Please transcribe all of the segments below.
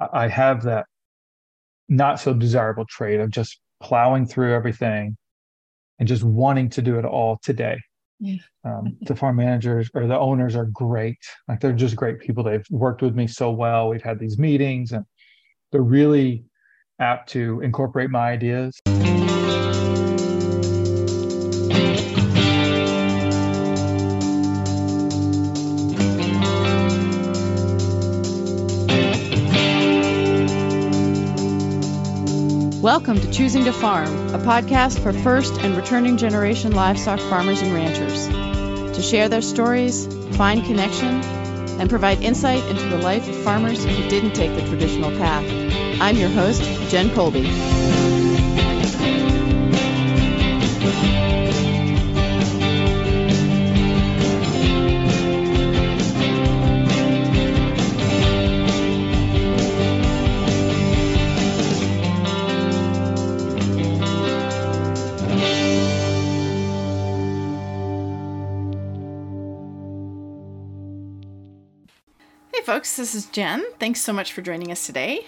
I have that not so desirable trait of just plowing through everything and just wanting to do it all today. Yeah. Um, the farm managers or the owners are great. Like they're just great people. They've worked with me so well. We've had these meetings and they're really apt to incorporate my ideas. Welcome to Choosing to Farm, a podcast for first and returning generation livestock farmers and ranchers. To share their stories, find connection, and provide insight into the life of farmers who didn't take the traditional path. I'm your host, Jen Colby. Folks. This is Jen. Thanks so much for joining us today.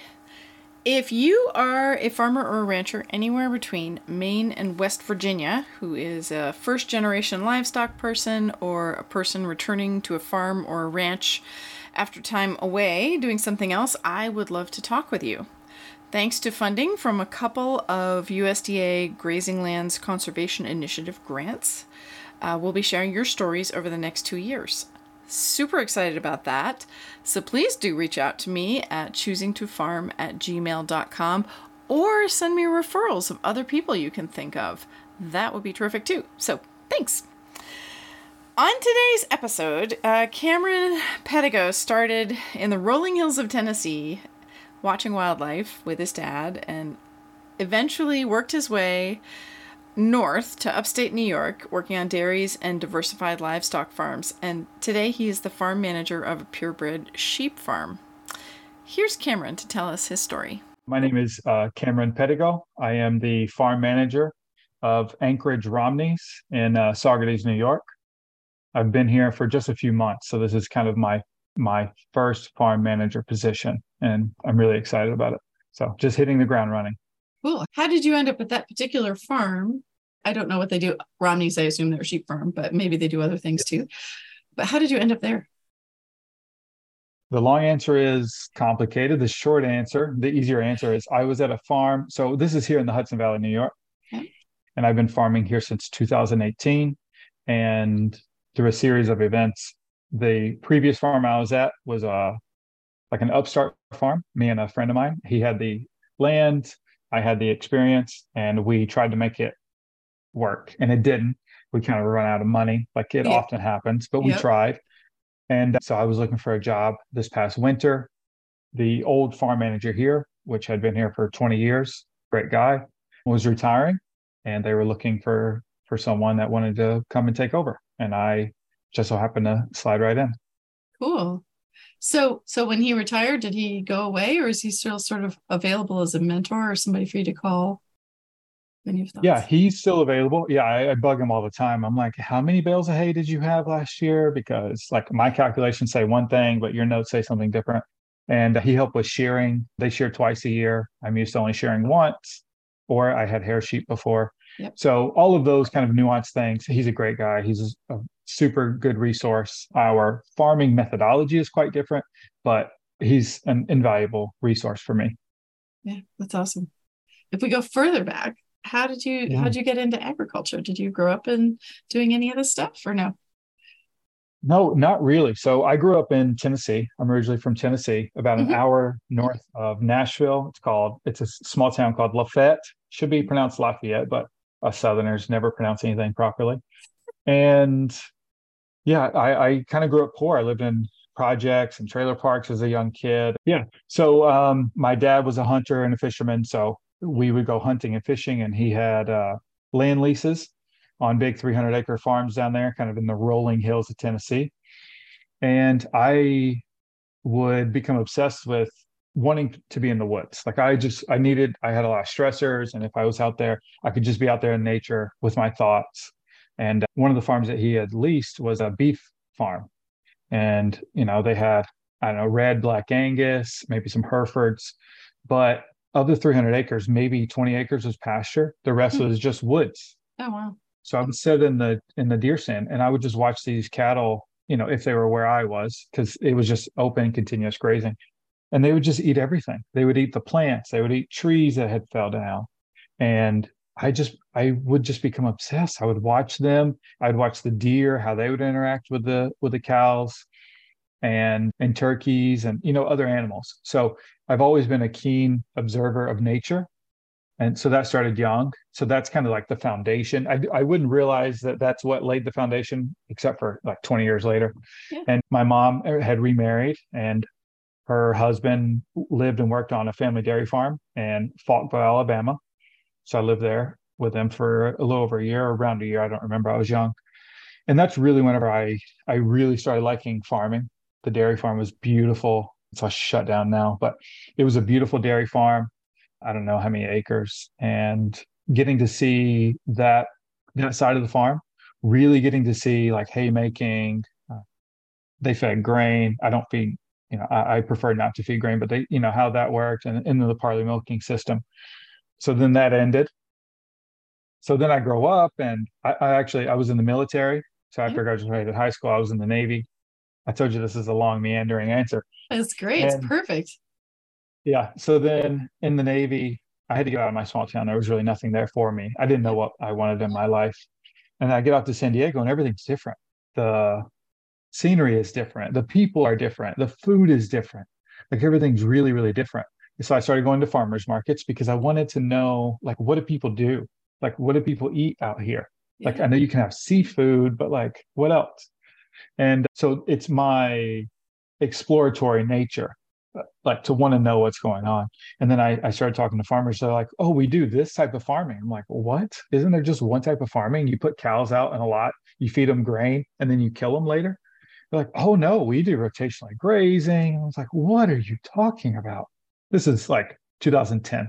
If you are a farmer or a rancher anywhere between Maine and West Virginia who is a first generation livestock person or a person returning to a farm or a ranch after time away doing something else, I would love to talk with you. Thanks to funding from a couple of USDA Grazing Lands Conservation Initiative grants, uh, we'll be sharing your stories over the next two years. Super excited about that. So please do reach out to me at choosingtofarm at gmail.com or send me referrals of other people you can think of. That would be terrific too. So thanks. On today's episode, uh, Cameron Pedigo started in the rolling hills of Tennessee watching wildlife with his dad and eventually worked his way north to upstate New York, working on dairies and diversified livestock farms, and today he is the farm manager of a purebred sheep farm. Here's Cameron to tell us his story. My name is uh, Cameron Pedigo. I am the farm manager of Anchorage Romneys in uh, Saugerties, New York. I've been here for just a few months, so this is kind of my my first farm manager position, and I'm really excited about it. So just hitting the ground running. Cool. How did you end up at that particular farm? I don't know what they do. Romneys, I assume they're a sheep farm, but maybe they do other things too. But how did you end up there? The long answer is complicated. The short answer, the easier answer is I was at a farm. So this is here in the Hudson Valley, New York. Okay. And I've been farming here since 2018. And through a series of events, the previous farm I was at was a uh, like an upstart farm. Me and a friend of mine. He had the land, I had the experience, and we tried to make it work and it didn't. We kind of run out of money like it yeah. often happens but we yep. tried. And uh, so i was looking for a job this past winter. The old farm manager here which had been here for 20 years great guy was retiring and they were looking for for someone that wanted to come and take over. And i just so happened to slide right in. Cool. So so when he retired did he go away or is he still sort of available as a mentor or somebody for you to call yeah, he's still available. Yeah, I, I, bug him all the time. I'm like, how many bales of hay did you have last year? Because like my calculations say one thing, but your notes say something different. And he helped with shearing. They shear twice a year. I'm used to only shearing once, or I had hair sheep before. Yep. So all of those kind of nuanced things. He's a great guy. He's a super good resource. Our farming methodology is quite different, but he's an invaluable resource for me. Yeah, that's awesome. If we go further back, how did you yeah. how did you get into agriculture? Did you grow up in doing any of this stuff or no? No, not really. So I grew up in Tennessee. I'm originally from Tennessee, about mm-hmm. an hour north of Nashville. It's called it's a small town called Lafayette. Should be pronounced Lafayette, but us Southerners never pronounce anything properly. And yeah, I, I kind of grew up poor. I lived in projects and trailer parks as a young kid. Yeah. So um, my dad was a hunter and a fisherman. So we would go hunting and fishing, and he had uh, land leases on big 300 acre farms down there, kind of in the rolling hills of Tennessee. And I would become obsessed with wanting to be in the woods. Like I just, I needed, I had a lot of stressors. And if I was out there, I could just be out there in nature with my thoughts. And one of the farms that he had leased was a beef farm. And, you know, they had I don't know, red, black Angus, maybe some Herefords. But of the 300 acres, maybe 20 acres was pasture. The rest Hmm. was just woods. Oh wow. So I would sit in the in the deer stand and I would just watch these cattle, you know, if they were where I was, because it was just open, continuous grazing. And they would just eat everything. They would eat the plants, they would eat trees that had fell down. And I just I would just become obsessed. I would watch them. I'd watch the deer, how they would interact with the with the cows and and turkeys and you know other animals. So I've always been a keen observer of nature. And so that started young. So that's kind of like the foundation. I, I wouldn't realize that that's what laid the foundation except for like 20 years later. Yeah. and my mom had remarried and her husband lived and worked on a family dairy farm in Falkville alabama. So i lived there with them for a little over a year around a year i don't remember i was young. And that's really whenever i i really started liking farming. The dairy farm was beautiful it's all shut down now but it was a beautiful dairy farm I don't know how many acres, and getting to see that that side of the farm, really getting to see like haymaking. Uh, they fed grain. I don't feed, you know, I, I, prefer not to feed grain, but they, you know, how that worked and into the parlor milking system. So then that ended. So then I grow up, and I, I actually I was in the military. So after I graduated high school, I was in the Navy. I told you this is a long meandering answer. That's great. And- it's perfect. Yeah. So then in the Navy, I had to get out of my small town. There was really nothing there for me. I didn't know what I wanted in my life. And I get out to San Diego and everything's different. The scenery is different. The people are different. The food is different. Like everything's really, really different. So I started going to farmers markets because I wanted to know like what do people do? Like what do people eat out here? Like Yeah. I know you can have seafood, but like what else? And so it's my exploratory nature like to want to know what's going on. And then I, I started talking to farmers. They're like, oh, we do this type of farming. I'm like, what? Isn't there just one type of farming? You put cows out in a lot, you feed them grain, and then you kill them later. They're like, oh no, we do rotational grazing. I was like, what are you talking about? This is like 2010.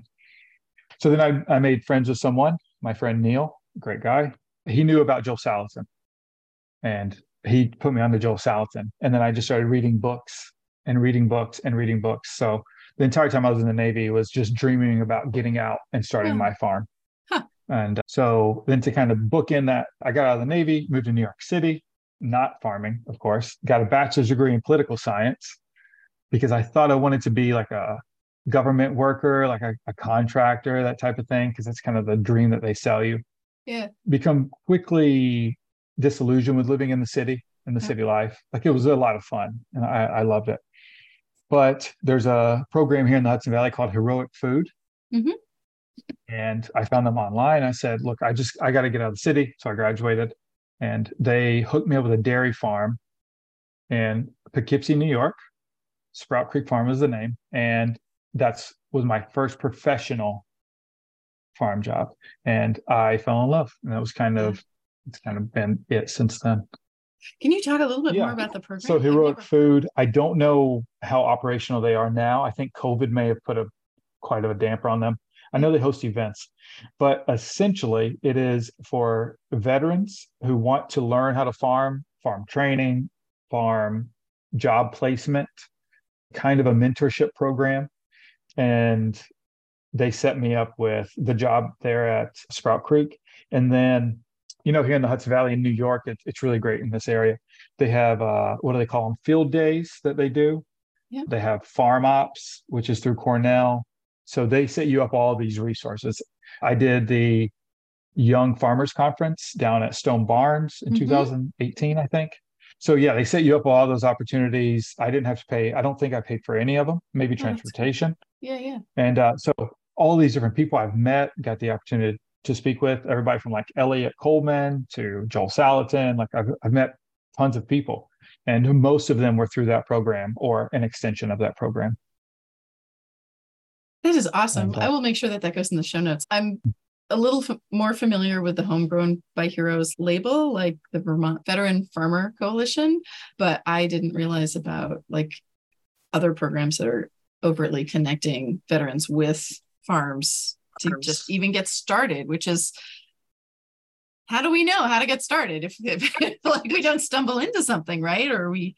So then I, I made friends with someone, my friend Neil, great guy. He knew about Joel Salatin. And he put me on to Joel Salatin. And then I just started reading books and reading books and reading books. So the entire time I was in the Navy was just dreaming about getting out and starting my farm. Huh. And uh, so then to kind of book in that, I got out of the Navy, moved to New York City, not farming, of course, got a bachelor's degree in political science because I thought I wanted to be like a government worker, like a, a contractor, that type of thing, because that's kind of the dream that they sell you. Yeah. Become quickly disillusioned with living in the city in the city life. Like it was a lot of fun and I, I loved it. But there's a program here in the Hudson Valley called Heroic Food. Mhm. And I found them online. I said, look, I just I got to get out of the city. So I graduated and they hooked me up with a dairy farm in Poughkeepsie, New York. Sprout Creek Farm is the name. And that's was my first professional farm job. And I fell in love. And that was kind of it's kind of been it since then. Can you talk a little bit Yeah. more about the program? So heroic never- food, I don't know how operational they are now. I think COVID may have put a quite of a damper on them. I know they host events, but essentially it is for veterans who want to learn how to farm, farm training, farm job placement, kind of a mentorship program. And they set me up with the job there at Sprout Creek. And then, you know, here in the Hudson Valley in New York, it, it's really great in this area. They have uh, what do they call them? Field days that they do. Yeah. They have farm ops, which is through Cornell. So they set you up all these resources. I did the Young Farmers Conference down at Stone Barns in Mhm. 2018, I think. So yeah, they set you up all those opportunities. I didn't have to pay. I don't think I paid for any of them. Maybe Oh, transportation. Yeah, yeah. And uh, so all these different people I've met, got the opportunity to speak with, everybody from like Eliot Coleman to Joel Salatin. Like I've, I've met tons of people, and most of them were through that program or an extension of that program. That is awesome. Uh, I will make sure that that goes in the show notes. I'm a little f- more familiar with the Homegrown by Heroes label, like the Vermont Veteran Farmer Coalition, but I didn't realize about like other programs that are overtly connecting veterans with farms to just even get started, which is how do we know how to get started? If, if like we don't stumble into something, right? Or we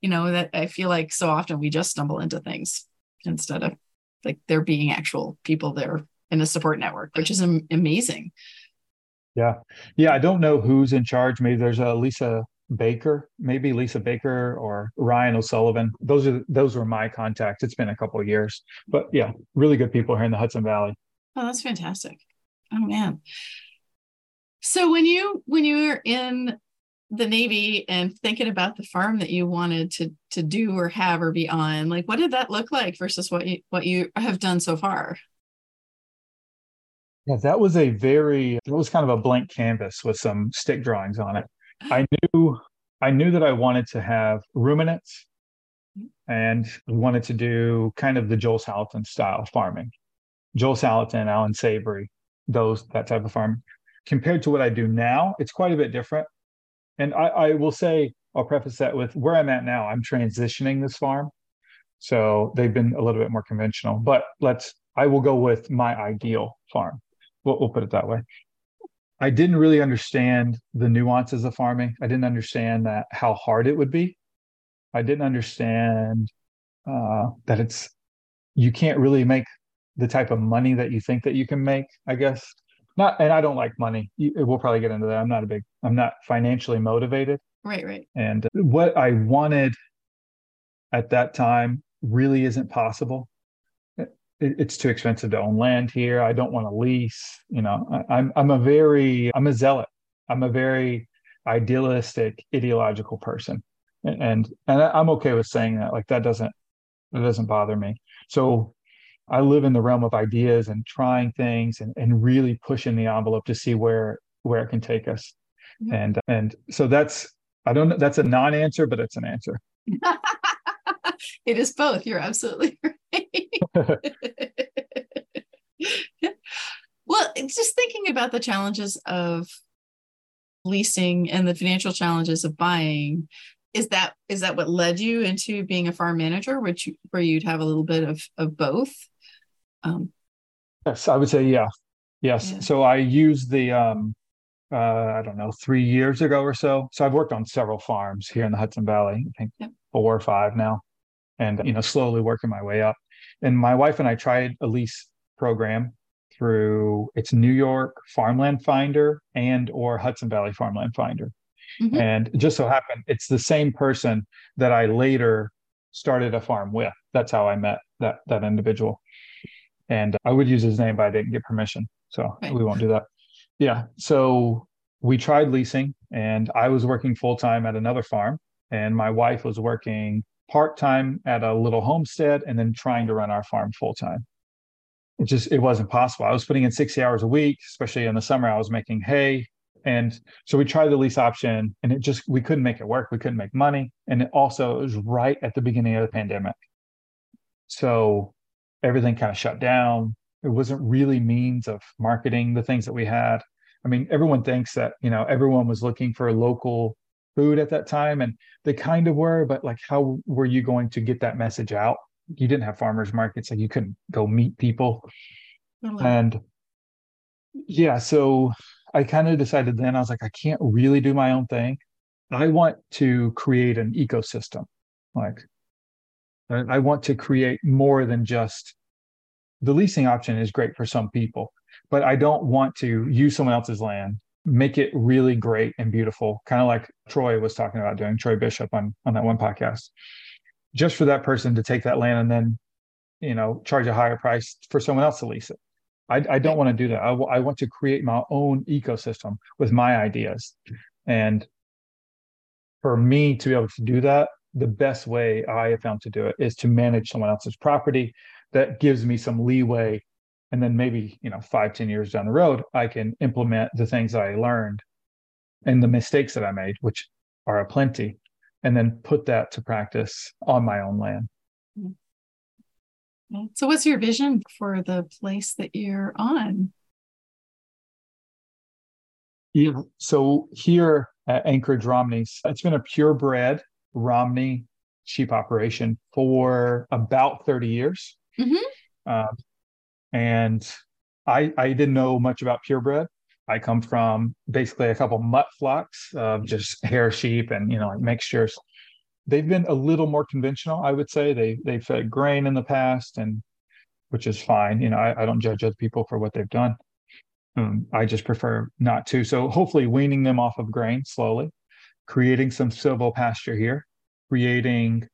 you know that i feel like so often we just stumble into things instead of like there being actual people there in a support network which is am- amazing. Yeah. Yeah i don't know who's in charge. Maybe there's a lisa baker maybe lisa baker or ryan o'sullivan. Those are those were my contacts. It's been a couple of years but yeah really good people here in the hudson valley oh that's fantastic oh man so when you when you were in the Navy and thinking about the farm that you wanted to to do or have or be on, like what did that look like versus what you what you have done so far? Yeah, that was a very it was kind of a blank canvas with some stick drawings on it. I knew I knew that I wanted to have ruminants mm-hmm. and wanted to do kind of the Joel Salatin style farming. Joel Salatin, Allan Savory, those that type of farm. Compared to what I do now, it's quite a bit different and I, I will say, I'll preface that with where I'm at now. I'm transitioning this farm, so they've been a little bit more conventional. But let's, I will go with my ideal farm. We'll, we'll put it that way. I didn't really understand the nuances of farming. I didn't understand that how hard it would be. I didn't understand uh, that it's you can't really make the type of money that you think that you can make. I guess. Not and i don't like money. We'll probably get into that. I'm not a big i'm not financially motivated. Right right. And what i wanted at that time really isn't possible. It's too expensive to own land here. I don't want to lease you know. I, i'm i'm a very i'm a zealot. I'm a very idealistic ideological person. And and, and i'm okay with saying that. Like that doesn't that doesn't bother me. So I live in the realm of ideas and trying things and, and really pushing the envelope to see where where it can take us. Mm-hmm. And and so that's I don't know that's a non-answer, but it's an answer. it is both. You're absolutely right. well, just thinking about the challenges of leasing and the financial challenges of buying is that is that what led you into being a farm manager which where you'd have a little bit of of both um, yes, I would say yeah. Yes. Yeah. So I used the um, uh, I don't know, three years ago or so. So I've worked on several farms here in the Hudson Valley. I think yep. four or five now, and you know, slowly working my way up. And my wife and I tried a lease program through it's New York Farmland Finder and or Hudson Valley Farmland Finder. Mm-hmm. And just so happened it's the same person that I later started a farm with. That's how I met that that individual and I would use his name, but I didn't get permission, so right. we won't do that. Yeah, so we tried leasing, and I was working full time at another farm, and my wife was working part time at a little homestead, and then trying to run our farm full time. It just it wasn't possible. I was putting in sixty hours a week, especially in the summer. I was making hay, and so we tried the lease option, and it just we couldn't make it work. We couldn't make money, and it also it was right at the beginning of the pandemic. So everything kind of shut down. It wasn't really means of marketing the things that we had. I mean, everyone thinks that, you know, everyone was looking for local food at that time and they kind of were, but like how were you going to get that message out? You didn't have farmers markets, like you couldn't go meet people. Mm-hmm. And yeah, so I kind of decided then I was like, I can't really do my own thing. I want to create an ecosystem. Like I want to create more than just the leasing option is great for some people, but I don't want to use someone else's land, make it really great and beautiful, kind of like Troy was talking about doing, Troy Bishop on, on that one podcast, just for that person to take that land and then, you know, charge a higher price for someone else to lease it. I, I don't want to do that. I, w- I want to create my own ecosystem with my ideas. And for me to be able to do that, the best way I have found to do it is to manage someone else's property. That gives me some leeway. And then maybe, you know, five, ten years down the road, I can implement the things that I learned and the mistakes that I made, which are a plenty, and then put that to practice on my own land. So, what's your vision for the place that you're on? Yeah. So, here at Anchorage Romneys, it's been a purebred Romney sheep operation for about 30 years. Mm-hmm. Um, and I, I didn't know much about purebred. I come from basically a couple mutt flocks of just hair sheep and, you know, like mixtures. they've been a little more conventional, I would say. They they fed grain in the past, and which is fine. You know, I, I don't judge other people for what they've done. Um, I just prefer not to. So hopefully, weaning them off of grain slowly, creating some silvopasture here, creating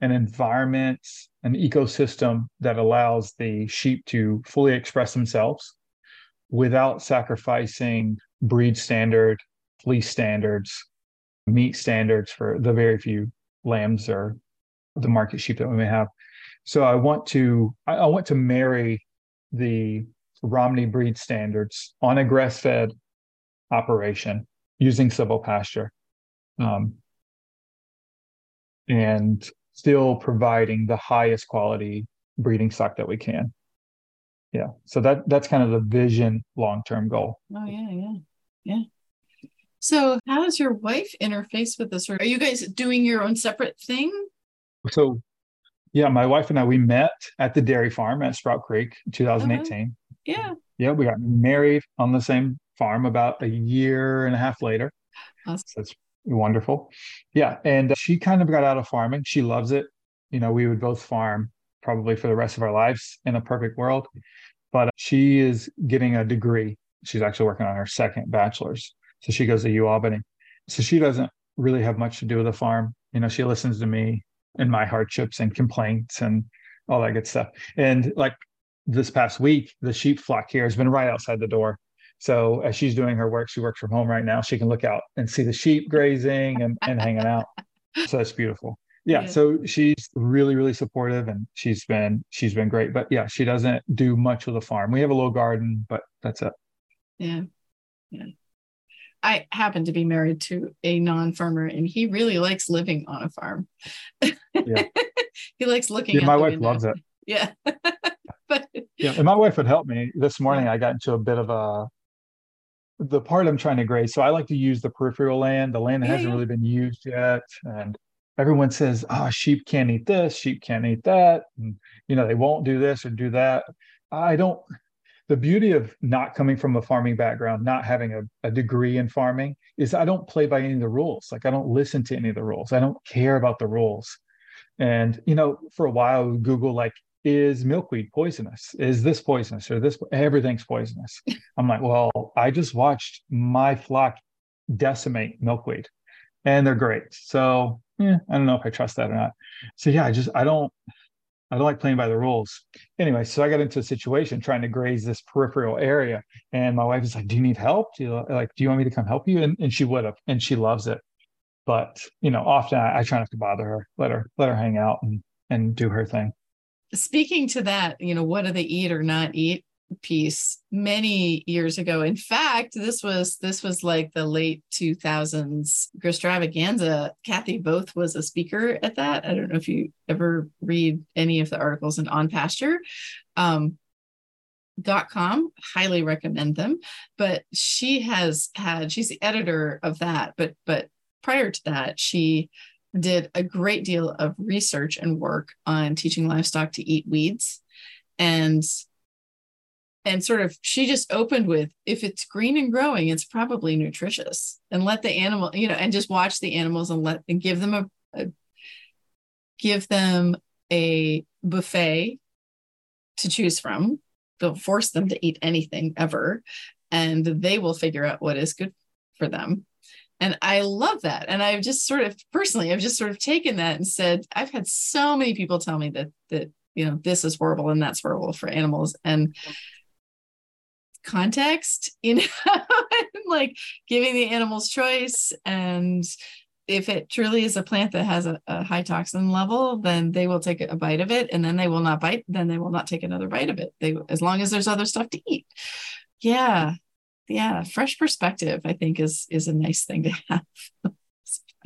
an environment, an ecosystem that allows the sheep to fully express themselves without sacrificing breed standard, fleece standards, meat standards for the very few lambs or the market sheep that we may have. So I want to I, I want to marry the Romney breed standards on a grass-fed operation using silvopasture, um, and still providing the highest quality breeding stock that we can. Yeah, so that that's kind of the vision, long-term goal. Oh yeah, yeah, yeah. So, how does your wife interface with this? Or are you guys doing your own separate thing? So, yeah, my wife and I we met at the dairy farm at Sprout Creek, 2018. Uh-huh. Yeah. Yeah, we got married on the same farm about a year and a half later. Awesome. So it's wonderful. Yeah, and she kind of got out of farming. She loves it. You know, we would both farm probably for the rest of our lives in a perfect world. But she is getting a degree. She's actually working on her second bachelor's so she goes to U Albany. So she doesn't really have much to do with the farm. You know, she listens to me and my hardships and complaints and all that good stuff. And like this past week, the sheep flock here has been right outside the door. So as she's doing her work, she works from home right now. She can look out and see the sheep grazing and, and hanging out. So it's beautiful. Yeah, yeah. So she's really, really supportive and she's been she's been great. But yeah, she doesn't do much with the farm. We have a little garden, but that's it. Yeah. Yeah. I happen to be married to a non-farmer, and he really likes living on a farm. Yeah. he likes looking. Yeah, my wife window. loves it. Yeah, but yeah, and my wife would help me. This morning. I got into a bit of a the part I'm trying to graze. So I like to use the peripheral land, the land that yeah, hasn't really been used yet, and everyone says, "Oh, sheep can't eat this, sheep can't eat that," and you know they won't do this or do that. I don't the beauty of not coming from a farming background, not having a, a, degree in farming, is I don't play by any of the rules. Like I don't listen to any of the rules. I don't care about the rules. And you know, for a while, Google like, is milkweed poisonous? Is this poisonous or this? Everything's poisonous. I'm like, well, I just watched my flock decimate milkweed, and they're great. So yeah, I don't know if I trust that or not. So yeah, I just I don't I don't like playing by the rules. Anyway, so I got into a situation trying to graze this peripheral area, and my wife is like, "Do you need help? Do you like? Do you want me to come help you?" And, and she would have, and she loves it. But you know, often I, I try not to bother her. Let her let her hang out and and do her thing. Speaking to that, you know, what do they eat or not eat? piece many years ago. In fact, this was this was like the late 2000s Grasstravaganza. Kathy Voth was a speaker at that. I don't know if you ever read any of the articles in On Pasture. Um, dot com highly recommend them but she has had she's the editor of that but but prior to that she did a great deal of research and work on teaching livestock to eat weeds. And and sort of she just opened with if it's green and growing it's probably nutritious. And let the animal you know and just watch the animals and let and give them a, a give them a buffet to choose from. Don't force them to eat anything ever and they will figure out what is good for them and i love that and i've just sort of personally i've just sort of taken that and said i've had so many people tell me that that you know this is horrible and that's horrible for animals and context, you know, like giving the animals choice. And if it truly is a plant that has a, a, high toxin level, then they will take a bite of it and then they will not bite, then they will not take another bite of it. They as long as there's other stuff to eat. Yeah. Yeah. Fresh perspective, I think, is is a nice thing to have.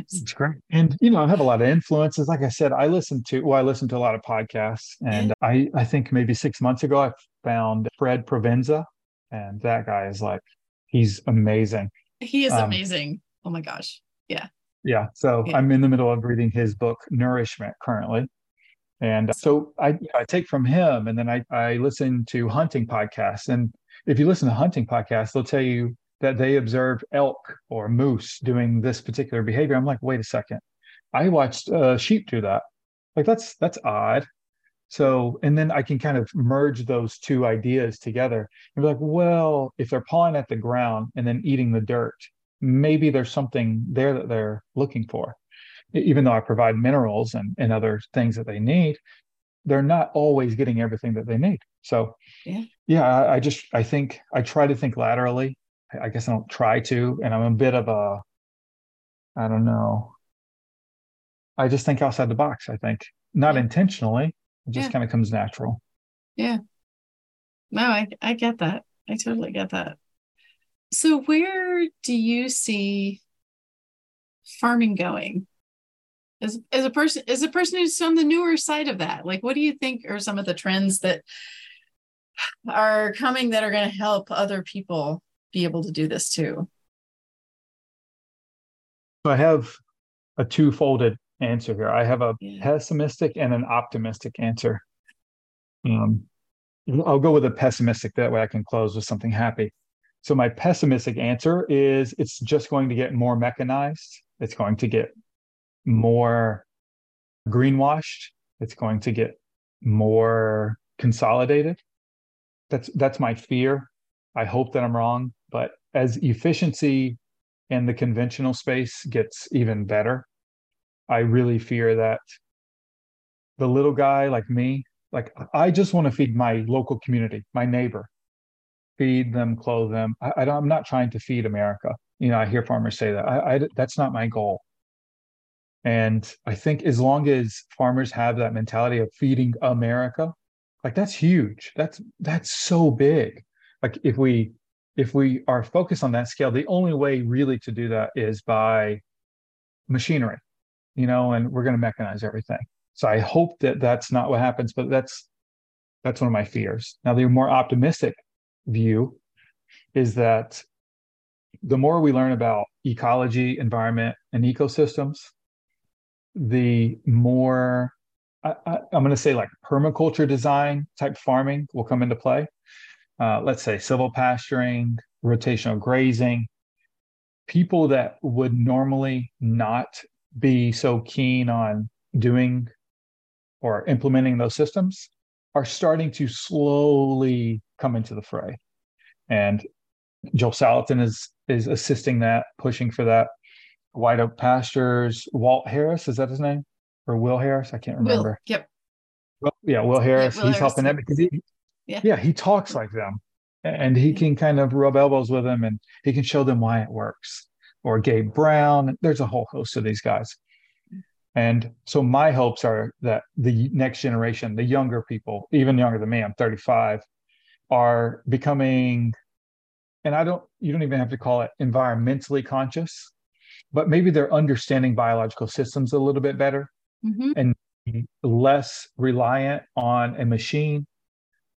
It's great. And you know, I have a lot of influences. Like I said, I listen to well, I listen to a lot of podcasts. And. I I think maybe six months ago I found Fred Provenza and that guy is like he's amazing he is um, amazing oh my gosh yeah yeah so yeah. i'm in the middle of reading his book nourishment currently and so I, I take from him and then I, I listen to hunting podcasts and if you listen to hunting podcasts they'll tell you that they observed elk or moose doing this particular behavior i'm like wait a second I watched uh, sheep do that. Like that's that's odd. So, and then I can kind of merge those two ideas together and be like, well, if they're pawing at the ground and then eating the dirt, maybe there's something there that they're looking for. Even though I provide minerals and, and other things that they need, they're not always getting everything that they need. So, yeah, yeah I, I just, I think I try to think laterally. I guess I don't try to, and I'm a bit of a, I don't know. I just think outside the box. I think not yeah. intentionally, it just yeah. kind of comes natural. Yeah. No, I I get that. I totally get that. So where do you see farming going? As as a person as a person who's on the newer side of that, like what do you think are some of the trends that are coming that are going to help other people be able to do this too? So I have a two-folded answer here. I have a yeah. pessimistic and an optimistic answer. Um, I'll go with a pessimistic. That way I can close with something happy. So my pessimistic answer is it's just going to get more mechanized. It's going to get more greenwashed. It's going to get more consolidated. That's that's my fear. I hope that I'm wrong, but as efficiency in the conventional space gets even better, I really fear that the little guy like me, like I just want to feed my local community, my neighbor, feed them, clothe them. I, am not trying to feed America. You know, I hear farmers say that. I, I that's not my goal. And I think as long as farmers have that mentality of feeding America, like that's huge. That's that's so big. Like if we if we are focused on that scale, the only way really to do that is by machinery you know, and we're going to mechanize everything. So I hope that that's not what happens, but that's that's one of my fears. Now, the more optimistic view is that the more we learn about ecology, environment, and ecosystems, the more I, am going to say like permaculture design type farming will come into play. Uh, let's say silvopasturing, rotational grazing. People that would normally not be so keen on doing or implementing those systems are starting to slowly come into the fray. And Joel Salatin is is assisting that, pushing for that. White Oak Pastures, Walt Harris, is that his name? Or Will Harris? I can't remember. Will, yep. Well, yeah, Will Harris. Will he's Harris. helping them because he yeah. yeah, he talks like them. And he can kind of rub elbows with them and he can show them why it works or Gabe Brown. There's a whole host of these guys. And so my hopes are that the next generation, the younger people, even younger than me, I'm 35, are becoming, and I don't, you don't even have to call it environmentally conscious, but maybe they're understanding biological systems a little bit better mm-hmm. and less reliant on a machine,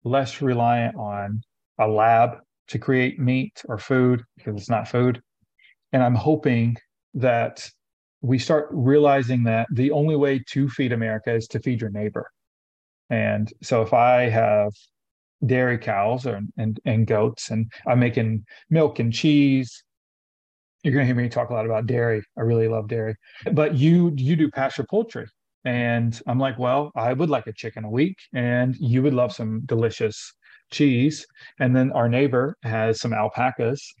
less reliant on a lab to create meat or food because it's not food and I'm hoping that we start realizing that the only way to feed America is to feed your neighbor. And so if I have dairy cows or, and, and goats and I'm making milk and cheese, you're going to hear me talk a lot about dairy. I really love dairy. But you you do pasture poultry. And I'm like, well, I would like a chicken a week and you would love some delicious cheese. And then our neighbor has some alpacas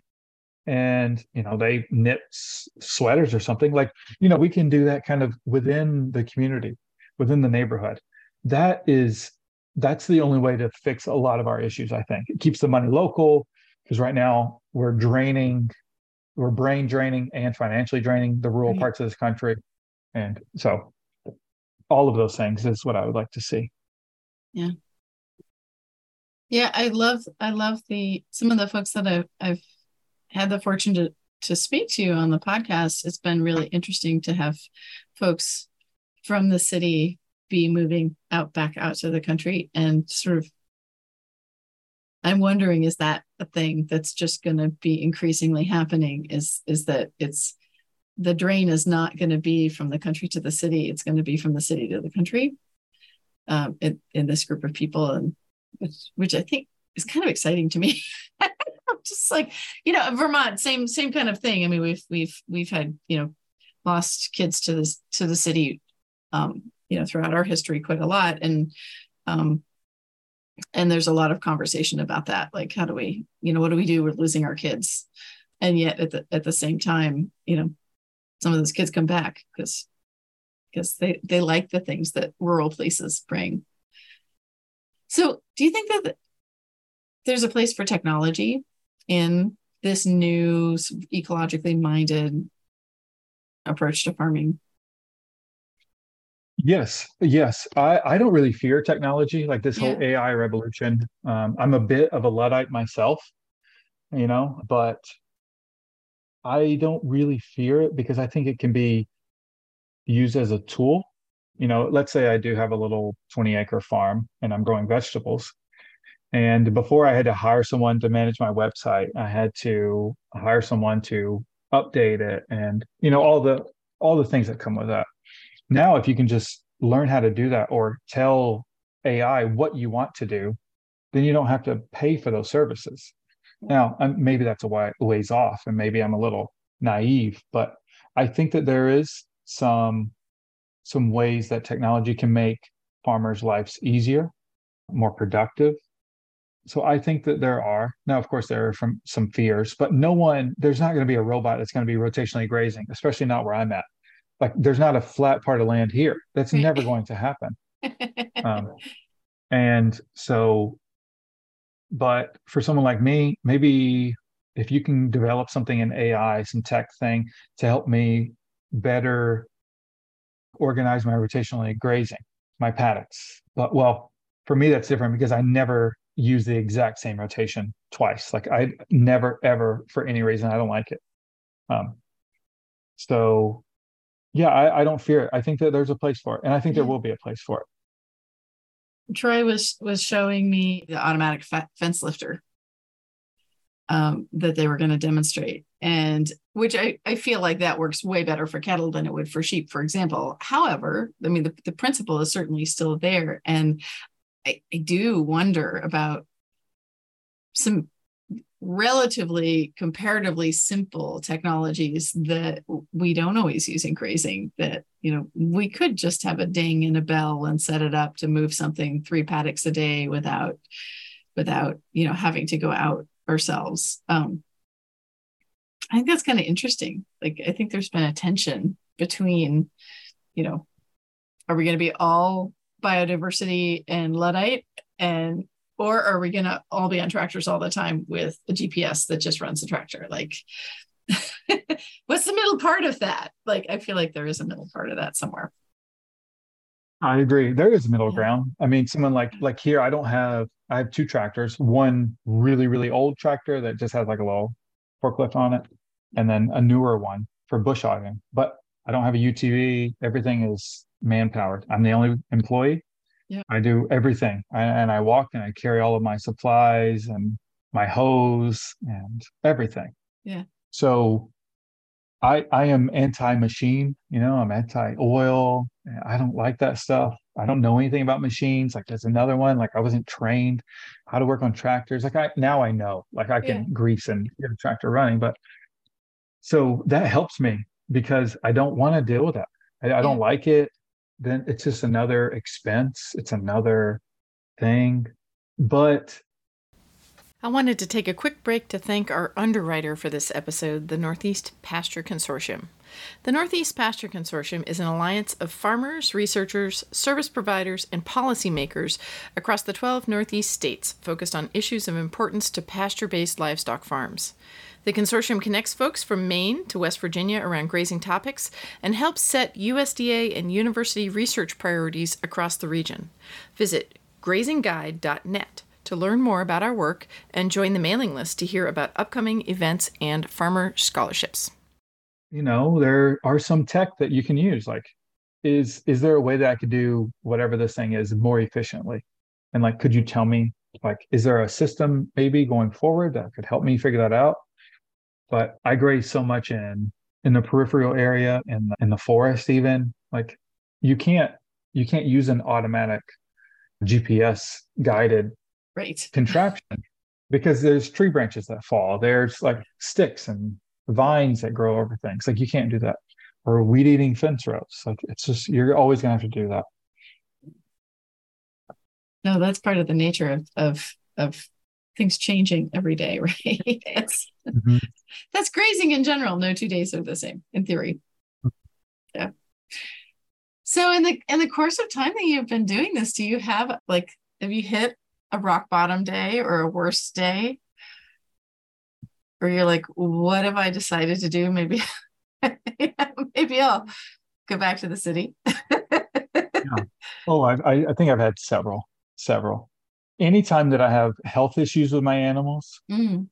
and you know they knit sweaters or something like you know we can do that kind of within the community within the neighborhood that is that's the only way to fix a lot of our issues i think it keeps the money local because right now we're draining we're brain draining and financially draining the rural right. parts of this country. And so all of those things is what i would like to see. Yeah. Yeah i love i love the some of the folks that i've, I've had the fortune to to speak to you on the podcast, it's been really interesting to have folks from the city be moving out back out to the country and sort of I'm wondering is that a thing that's just going to be increasingly happening is is that it's the drain is not going to be from the country to the city it's going to be from the city to the country. Um, in, in this group of people and which, which I think is kind of exciting to me. Just like you know vermont same same kind of thing. I mean we've we've we've had you know lost kids to this to the city um, you know throughout our history quite a lot. And um, and there's a lot of conversation about that like how do we you know what do we do with losing our kids? And yet at the at the same time you know some of those kids come back because because they they like the things that rural places bring. So do you think that there's a place for technology in this new ecologically minded approach to farming Yes, yes. I, I don't really fear technology, like this whole AI revolution. Um, I'm a bit of a Luddite myself, you know, but I don't really fear it because I think it can be used as a tool. You know, let's say I do have a little 20 acre farm and I'm growing vegetables. And before I had to hire someone to manage my website, I had to hire someone to update it and, you know, all the all the things that come with that. Now, if you can just learn how to do that or tell AI what you want to do, then you don't have to pay for those services. Now, um, maybe that's a ways off, and maybe I'm a little naive, but I think that there is some some ways that technology can make farmers' lives easier, more productive. So I think that there are now, of course, there are from some fears, but no one there's not going to be a robot that's going to be rotationally grazing, especially not where I'm at. Like there's not a flat part of land here. That's never going to happen. Um, and so, but for someone like me, maybe if you can develop something in AI, some tech thing to help me better organize my rotationally grazing, my paddocks. But well, for me, that's different because I never use the exact same rotation twice. Like I never, ever, for any reason, I don't like it. Um, so yeah, I, I don't fear it. I think that there's a place for it, and I think there will be a place for it. Troy was was showing me the automatic fe- fence lifter um, that they were going to demonstrate, and which I, I feel like that works way better for cattle than it would for sheep, for example. However, I mean the, the principle is certainly still there, and I, I do wonder about some relatively comparatively simple technologies that we don't always use in grazing that you know we could just have a ding and a bell and set it up to move something three paddocks a day without without you know having to go out ourselves. Um i think that's kind of interesting. Like i think there's been a tension between you know are we going to be all biodiversity and luddite and or are we going to all be on tractors all the time with a gps that just runs the tractor like what's the middle part of that like i feel like there is a middle part of that somewhere I agree. There is a middle Yeah. ground. I mean, someone like like here, I don't have. I have two tractors. One really really old tractor that just has like a little forklift on it, and then a newer one for bush hogging. But I don't have a UTV. Everything is man powered. I'm the only employee. Yeah. I do everything, I, and I walk and I carry all of my supplies and my hose and everything. Yeah. So I I am anti-machine, you know, I'm anti-oil. I don't like that stuff. I don't know anything about machines. Like there's another one, like I wasn't trained how to work on tractors. Like I now I know, like I can Yeah. grease and get a tractor running, but so that helps me because I don't want to deal with that. I, I don't like it. Then it's just another expense. It's another thing. But I wanted to take a quick break to thank our underwriter for this episode, the Northeast Pasture Consortium. The Northeast Pasture Consortium is an alliance of farmers, researchers, service providers, and policymakers across the 12 Northeast states focused on issues of importance to pasture based livestock farms. The consortium connects folks from Maine to West Virginia around grazing topics and helps set USDA and university research priorities across the region. Visit grazingguide.net to learn more about our work and join the mailing list to hear about upcoming events and farmer scholarships. you know there are some tech that you can use like is is there a way that i could do whatever this thing is more efficiently and like could you tell me like is there a system maybe going forward that could help me figure that out but i graze so much in in the peripheral area in the, in the forest even like you can't you can't use an automatic gps guided right contraption because there's tree branches that fall there's like sticks and vines that grow over things like you can't do that or weed eating fence rows. Like it's just you're always gonna have to do that. No, that's part of the nature of of of things changing every day, right? it's, mm-hmm. That's grazing in general. No two days are the same in theory. Yeah. So in the in the course of time that you've been doing this, do you have like have you hit a rock bottom day or a worst day? Or you're like, what have I decided to do? Maybe maybe I'll go back to the city. yeah. Oh, I, I think I've had several, several. Anytime that I have health issues with my animals, mm.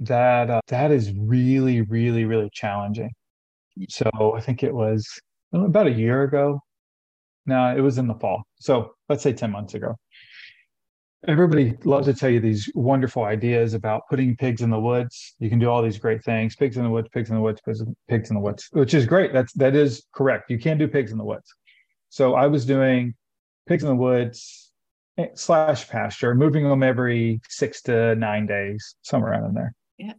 that uh, that is really, really, really challenging. So I think it was about a year ago. No, it was in the fall. So let's say 10 months ago everybody loves to tell you these wonderful ideas about putting pigs in the woods. You can do all these great things. Pigs in the woods, pigs in the woods, pigs in the woods, which is great. That's that is correct. You can do pigs in the woods. So I was doing pigs in the woods slash pasture, moving them every six to nine days, somewhere around in there. Yeah.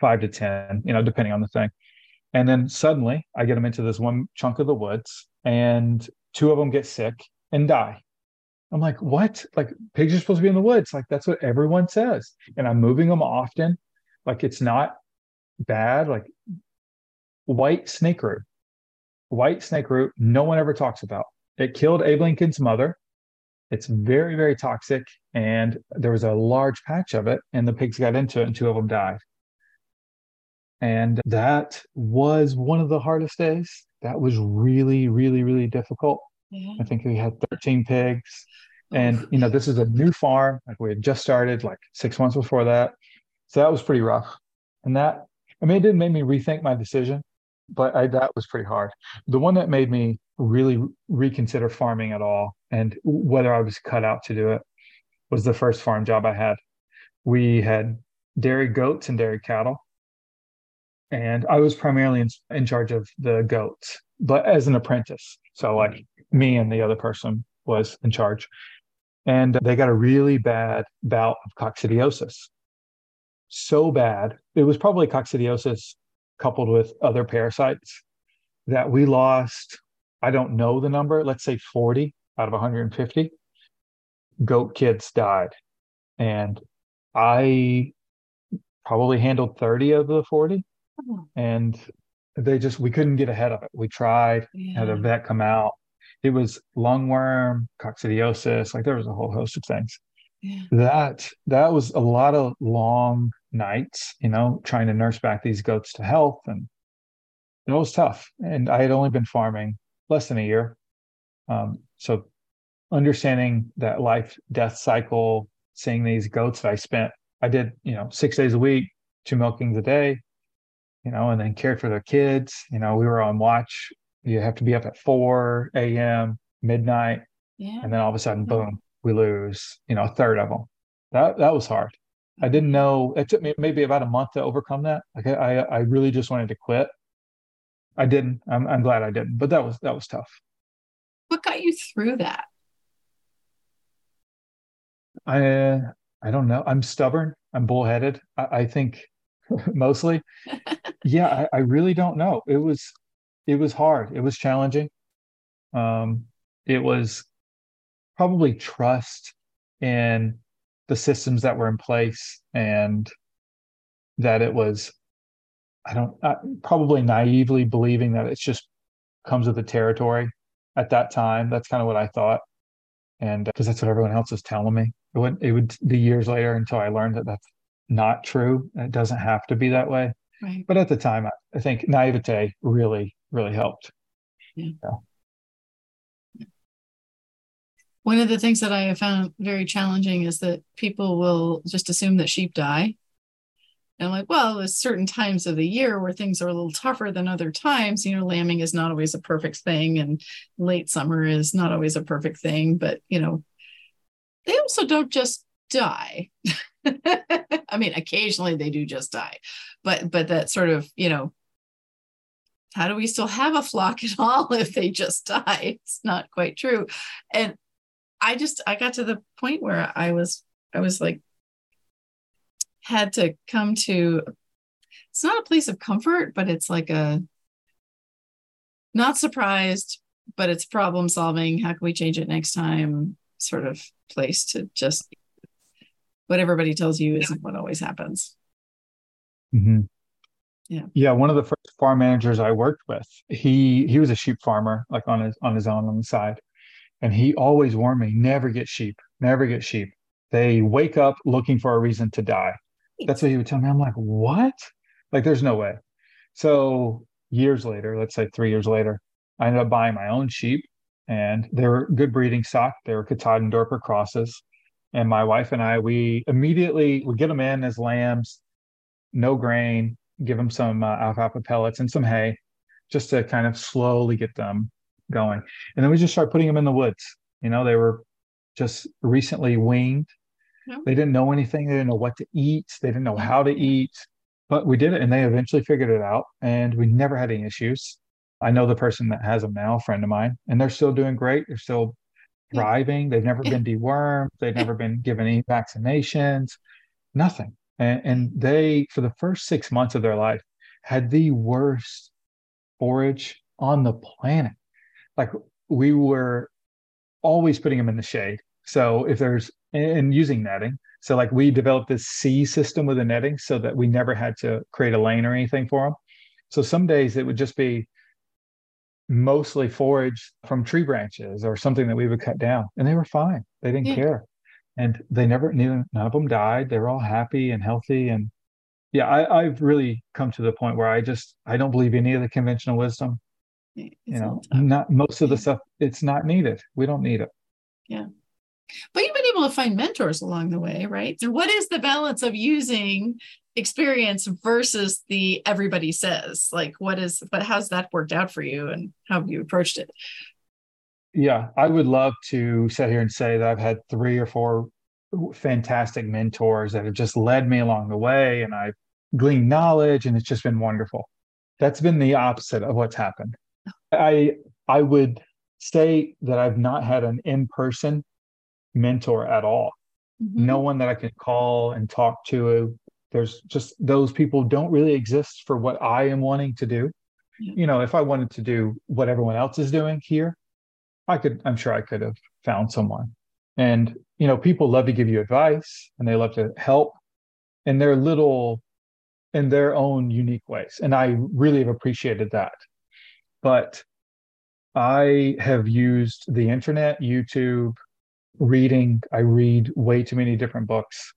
Five to ten, you know, depending on the thing. And then suddenly I get them into this one chunk of the woods and two of them get sick and die I'm like, what? Like pigs are supposed to be in the woods. Like that's what everyone says. And I'm moving them often. Like it's not bad. Like white snake root, white snake root, no one ever talks about. It killed Abe Lincoln's mother. It's very, very toxic. And there was a large patch of it, and the pigs got into it, and two of them died. And that was one of the hardest days. That was really, really, really difficult. Yeah. I think we had 13 pigs. And you know, this is a new farm. Like we had just started like six months before that. So that was pretty rough. And that I mean it didn't make me rethink my decision, but I, that was pretty hard. The one that made me really reconsider farming at all and whether I was cut out to do it was the first farm job I had. We had dairy goats and dairy cattle. And I was primarily in, in charge of the goats, but as an apprentice. So like me and the other person was in charge. And they got a really bad bout of coccidiosis. So bad. It was probably coccidiosis coupled with other parasites that we lost, I don't know the number, let's say 40 out of 150 goat kids died. And I probably handled 30 of the 40. And they just, we couldn't get ahead of it. We tried, yeah. had a vet come out it was lungworm, coccidiosis, like there was a whole host of things. Yeah. That that was a lot of long nights, you know, trying to nurse back these goats to health, and it was tough. And I had only been farming less than a year, um, so understanding that life death cycle, seeing these goats that I spent, I did, you know, six days a week, two milkings a day, you know, and then cared for their kids. You know, we were on watch. You have to be up at 4 a.m midnight yeah. and then all of a sudden boom we lose you know a third of them that that was hard. I didn't know it took me maybe about a month to overcome that. Like i i really just wanted to quit i didn't. I'm, I'm glad i didn't but that was that was tough. What got you through that? I uh, i don't know. I'm stubborn. I'm bullheaded i, I think mostly. Yeah I, I really don't know. It was it was hard. It was challenging. Um, it was probably trust in the systems that were in place and that it was i don't uh, probably naively believing that it's just comes with the territory at that time that's kind of what i thought and because uh, that's what everyone else was telling me it would it would be years later until i learned that that's not true it doesn't have to be that way right. but at the time I, I think naivete really really helped. Yeah. yeah. One of the things that I have found very challenging is that people will just assume that sheep die. And I'm like, well, there's certain times of the year where things are a little tougher than other times. You know, lambing is not always a perfect thing, and late summer is not always a perfect thing. But, you know, they also don't just die. I mean, occasionally they do just die, but but that sort of you know how do we still have a flock at all if they just die? It's not quite true. And I just I got to the point where I was I was like had to come to it's not a place of comfort, but it's like a not surprised, but it's problem solving. How can we change it next time? Sort of place to just what everybody tells you isn't what always happens. Mm-hmm. Yeah. Yeah. One of the first farm managers I worked with, he he was a sheep farmer, like on his on his own on the side. And he always warned me, never get sheep, never get sheep. They wake up looking for a reason to die. That's what he would tell me. I'm like, what? Like, there's no way. So years later, let's say three years later, I ended up buying my own sheep and they were good breeding stock. They were Katahdin Dorper crosses. And my wife and I, we immediately would get them in as lambs, no grain, give them some uh, alfalfa pellets and some hay just to kind of slowly get them going. And then we just start putting them in the woods. You know, they were just recently weaned. Yep. They didn't know anything. They didn't know what to eat. They didn't know how to mm-hmm. eat, but we did it and they eventually figured it out and we never had any issues. I know the person that has them now, a friend of mine, and they're still doing great. They're still thriving. They've never been dewormed. They've never been given any vaccinations, nothing. And, and they, for the first six months of their life, had the worst forage on the planet. Like we were always putting them in the shade. So if there's and using netting. So like we developed this C system with the netting so that we never had to create a lane or anything for them. So some days it would just be mostly forage from tree branches or something that we would cut down and they were fine. They didn't yeah. care. And they never neither none of them died. They were all happy and healthy. And yeah, I, I've really come to the point where I just I don't believe any of the conventional wisdom. It's you know, not most of the stuff it's not needed. We don't need it. Yeah. But been able to find mentors along the way, right? So what is the balance of using experience versus the everybody says? Like what is but how's that worked out for you and how have you approached it? Yeah, I would love to sit here and say that I've had three or four fantastic mentors that have just led me along the way and I've gleaned knowledge and it's just been wonderful. That's been the opposite of what's happened. Oh. I I would say that I've not had an in-person mentor at all. Mm-hmm. No one that I can call and talk to. There's just those people don't really exist for what I am wanting to do. Yeah. You know, if I wanted to do what everyone else is doing here, I could, I'm sure I could have found someone. And, you know, people love to give you advice and they love to help in their little, in their own unique ways. And I really have appreciated that. But I have used the internet, YouTube, reading, I read way too many different books.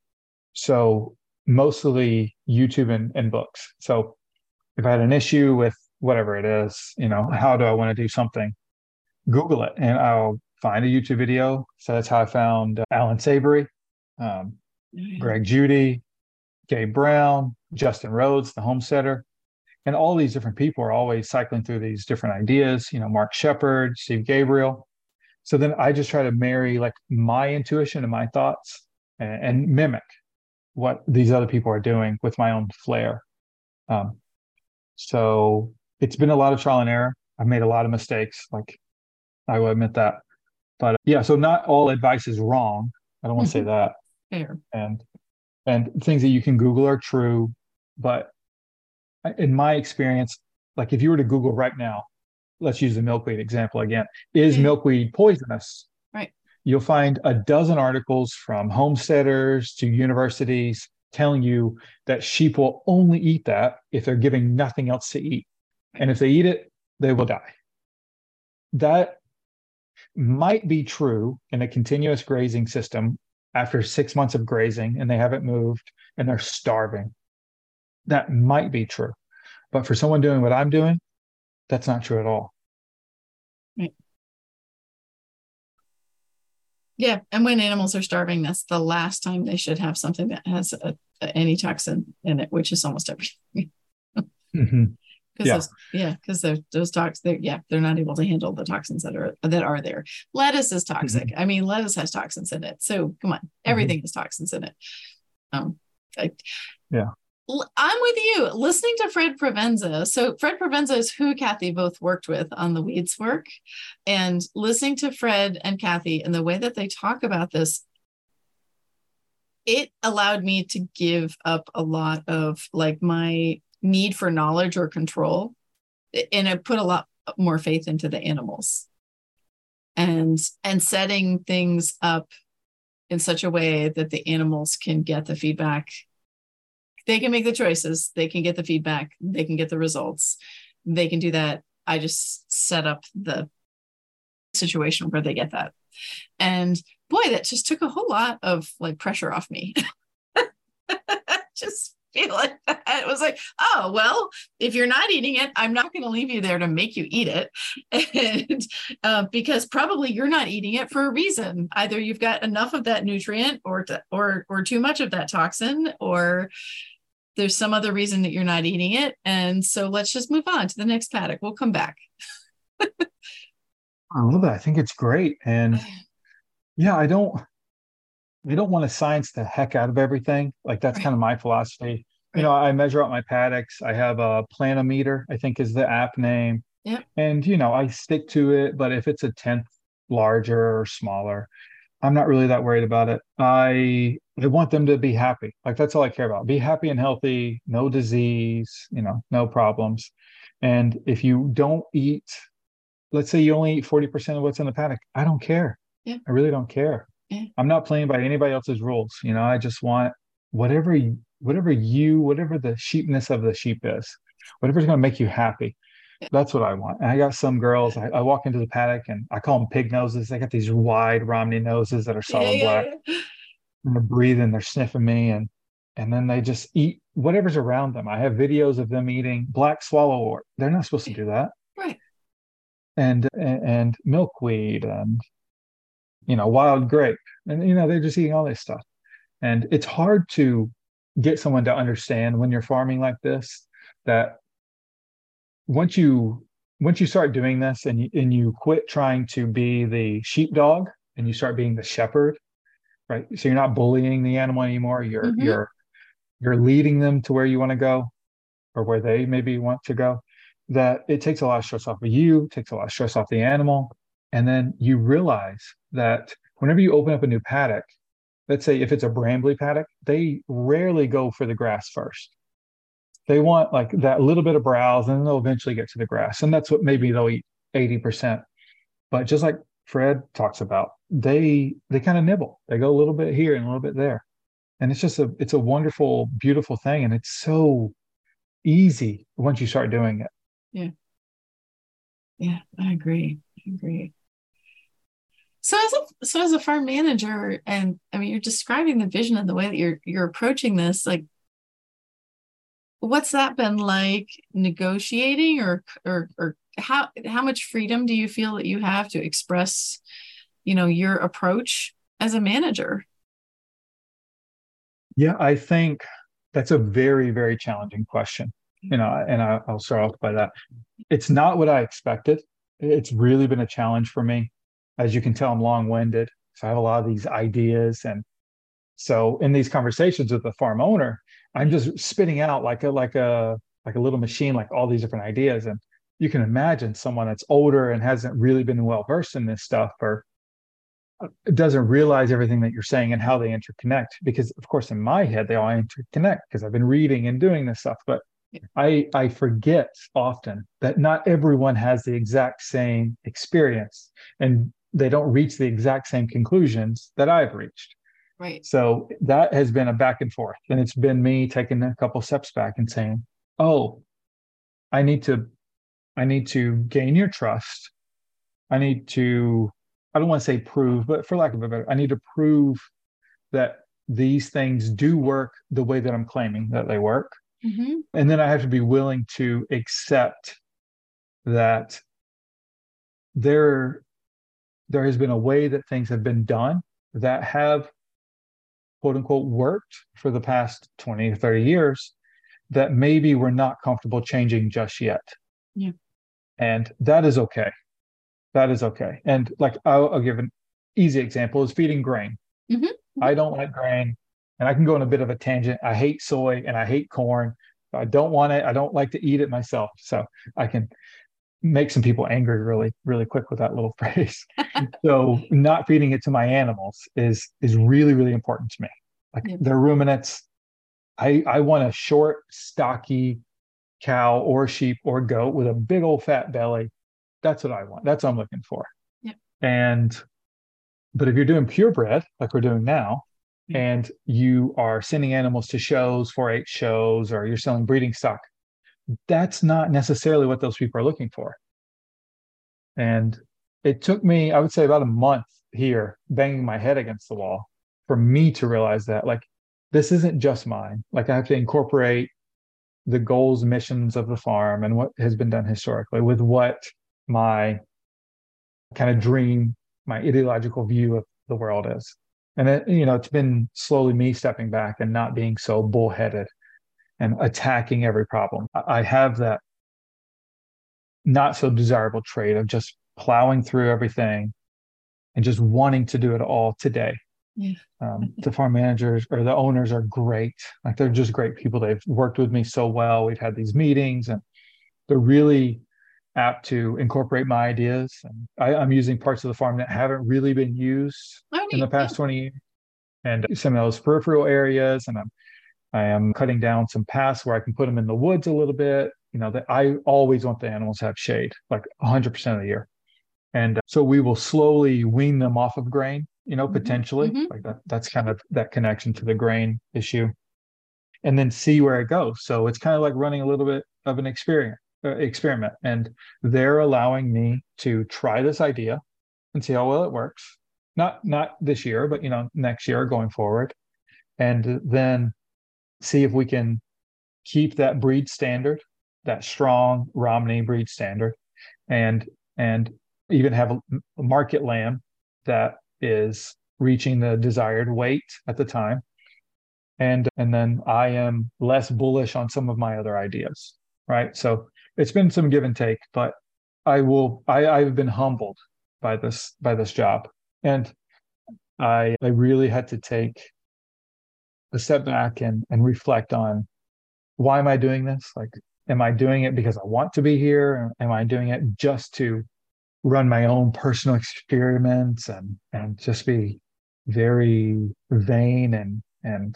So mostly YouTube and, and books. So if I had an issue with whatever it is, you know, how do I want to do something? Google it and I'll find a YouTube video. So that's how I found uh, Allan Savory, um, Greg Judy, Gabe Brown, Justin Rhodes, the homesteader. And all these different people are always cycling through these different ideas, you know, Mark Shepard, Steve Gabriel. So then I just try to marry like my intuition and my thoughts and, and mimic what these other people are doing with my own flair. Um, so it's been a lot of trial and error. I've made a lot of mistakes, like I will admit that. But yeah, so not all advice is wrong. I don't want to mm-hmm. say that. Fair. And and things that you can Google are true, but in my experience, like if you were to Google right now, let's use the milkweed example again. Is milkweed poisonous? Right. You'll find a dozen articles from homesteaders to universities telling you that sheep will only eat that if they're giving nothing else to eat. And if they eat it, they will die. That might be true in a continuous grazing system after six months of grazing and they haven't moved and they're starving. That might be true. But for someone doing what I'm doing, that's not true at all. Yeah, and when animals are starving, that's the last time they should have something that has a, a, any toxin in it, which is almost everything. mm-hmm. yeah, those, yeah, because those toxins, they're, yeah, they're not able to handle the toxins that are that are there. Lettuce is toxic. Mm-hmm. I mean, lettuce has toxins in it. So come on, mm-hmm. everything mm-hmm. has toxins in it. Um, I, yeah. I'm with you. Listening to Fred Provenza. So Fred Provenza is who Kathy Voth worked with on the weeds work, and listening to Fred and Kathy and the way that they talk about this, it allowed me to give up a lot of like my need for knowledge or control, and it put a lot more faith into the animals and and setting things up in such a way that the animals can get the feedback they can make the choices. They can get the feedback. They can get the results. They can do that. I just set up the situation where they get that. And boy that just took a whole lot of like pressure off me. Just feel like that. It was like, oh, well, if you're not eating it, I'm not going to leave you there to make you eat it. And uh, because probably you're not eating it for a reason. Either you've got enough of that nutrient or, to, or, or too much of that toxin, or there's some other reason that you're not eating it. And so let's just move on to the next paddock. We'll come back. I love it. I think it's great. And yeah, I don't, we don't want to science the heck out of everything. Like that's right. kind of my philosophy. Right. You know, I measure out my paddocks. I have a Planimeter, I think is the app name. Yeah. And you know, I stick to it, but if it's a tenth larger or smaller, I'm not really that worried about it. I I want them to be happy. Like that's all I care about. Be happy and healthy, no disease, you know, no problems. And if you don't eat, let's say you only eat 40% of what's in the paddock, I don't care. Yeah. I really don't care. Mm. I'm not playing by anybody else's rules. You know, I just want whatever whatever you whatever the sheepness of the sheep is, whatever's going to make you happy. That's what I want. And I got some girls. I, I, walk into the paddock and I call them pig noses. They got these wide Romney noses that are solid black. And they're breathing. They're sniffing me, and and then they just eat whatever's around them. I have videos of them eating black swallow swallowwort. They're not supposed to do that. Right. And and, and milkweed and you know, wild grape. And, you know, they're just eating all this stuff. And it's hard to get someone to understand when you're farming like this that once you once you start doing this and you, and you quit trying to be the sheepdog and you start being the shepherd right so you're not bullying the animal anymore you're mm-hmm. you're you're leading them to where you want to go or where they maybe want to go that it takes a lot of stress off of you takes a lot of stress off the animal and then you realize that whenever you open up a new paddock, let's say if it's a brambly paddock, they rarely go for the grass first. They want like that little bit of browse and then they'll eventually get to the grass. And that's what maybe they'll eat 80%. But just like Fred talks about, they they kind of nibble. They go a little bit here and a little bit there. And it's just a it's a wonderful, beautiful thing. And it's so easy once you start doing it. Yeah. Yeah, I agree. I agree. So as a so as a farm manager, and I mean, you're describing the vision and the way that you're you're approaching this. Like, what's that been like negotiating, or or or how how much freedom do you feel that you have to express, you know, your approach as a manager? Yeah, I think that's a very very challenging question. You know, and I, I'll start off by that. It's not what I expected. It's really been a challenge for me as you can tell, I'm long winded. So I have a lot of these ideas. And so in these conversations with the farm owner, I'm just spitting out like a, like a, like a little machine, like all these different ideas. And you can imagine someone that's older and hasn't really been well versed in this stuff or uh, doesn't realize everything that you're saying and how they interconnect. Because of course, in my head, they all interconnect because I've been reading and doing this stuff. But I I forget often that not everyone has the exact same experience. And they don't reach the exact same conclusions that I've reached. Right. So that has been a back and forth. And it's been me taking a couple steps back and saying, oh, I need to, I need to gain your trust. I need to, I don't want to say prove, but for lack of a better, I need to prove that these things do work the way that I'm claiming that they work. Mm-hmm. And then I have to be willing to accept that there there has been a way that things have been done that have quote unquote worked for the past 20 to 30 years that maybe we're not comfortable changing just yet. Yeah. And that is okay. That is okay. And like I'll, I'll give an easy example is feeding grain. Mm-hmm. I don't like grain and I can go on a bit of a tangent. I hate soy and I hate corn. I don't want it. I don't like to eat it myself. So I can make some people angry really really quick with that little phrase so not feeding it to my animals is is really really important to me like yeah. they're ruminants i i want a short stocky cow or sheep or goat with a big old fat belly That's what I want. That's what I'm looking for. Yep. And but if you're doing purebred, like we're doing now, Mhm. and you are sending animals to shows, 4-H shows, or you're selling breeding stock, that's not necessarily what those people are looking for. And it took me, I would say, about a month here, banging my head against the wall, for me to realize that, like, this isn't just mine. Like, I have to incorporate the goals, missions of the farm, and what has been done historically with what my kind of dream, my ideological view of the world is. And it, you know, it's been slowly me stepping back and not being so bullheaded and attacking every problem. I have that not so desirable trait of just plowing through everything and just wanting to do it all today. Yeah. Um, the farm managers or the owners are great. Like they're just great people. They've worked with me so well. We've had these meetings and they're really apt to incorporate my ideas. And I, I'm using parts of the farm that haven't really been used Oh, in the past 20 years and some of those peripheral areas and i'm i am cutting down some paths where i can put them in the woods a little bit you know that i always want the animals to have shade like 100% of the year. And uh, so we will slowly wean them off of grain you know Mhm, potentially mhm. like that that's kind of that connection to the grain issue. And then see where it goes. So it's kind of like running a little bit of an experience uh, experiment. And they're allowing me to try this idea and see how well it works. Not not this year but you know next year going forward. And then see if we can keep that breed standard that strong romney breed standard and and even have a market lamb that is reaching the desired weight at the time. And and then i am less bullish on some of my other ideas right? So it's been some give and take but i will i i've been humbled by this by this job. And i i really had to take a step back and and reflect on why am i doing this? Like am i doing it because i want to be here? Am i doing it just to run my own personal experiments and and just be very vain and and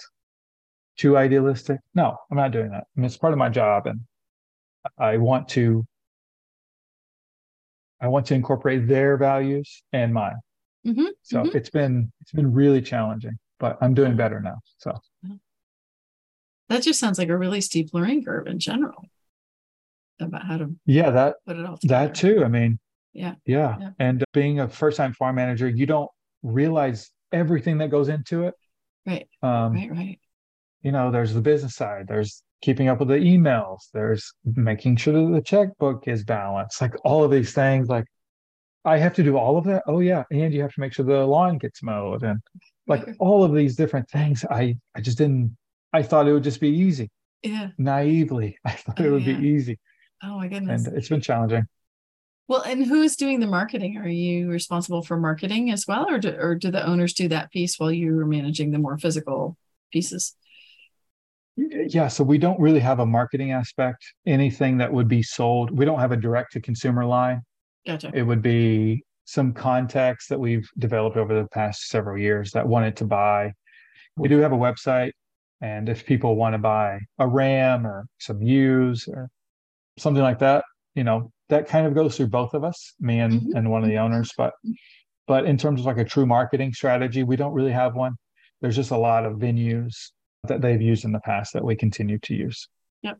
too idealistic? No i'm not doing that. I mean it's part of my job and i want to i want to incorporate their values and mine. Mhm, so mhm. it's been it's been really challenging but i'm doing better now so That just sounds like a really steep learning curve in general about how to yeah that put it all together. that too i mean Yeah. yeah, Yeah. and being a first time farm manager you don't realize everything that goes into it Right, um right, right. you know there's the business side there's keeping up with the emails there's making sure that the checkbook is balanced like all of these things like i have to do all of that oh yeah and you have to make sure the lawn gets mowed and like all of these different things i i just didn't i thought it would just be easy Yeah. naively i thought it Oh, would yeah. be easy Oh my goodness. and it's been challenging Well, and who's doing the marketing? Are you responsible for marketing as well, or do, or do the owners do that piece while you're managing the more physical pieces? Yeah, so we don't really have a marketing aspect. Anything that would be sold, we don't have a direct to consumer line. Gotcha. It would be some contacts that we've developed over the past several years that wanted to buy. We do have a website, and if people want to buy a RAM or some ewes or something like that, you know, that kind of goes through both of us, me and, Mhm. and one of the owners. But but in terms of like a true marketing strategy, we don't really have one. There's just a lot of venues that they've used in the past that we continue to use. Yep.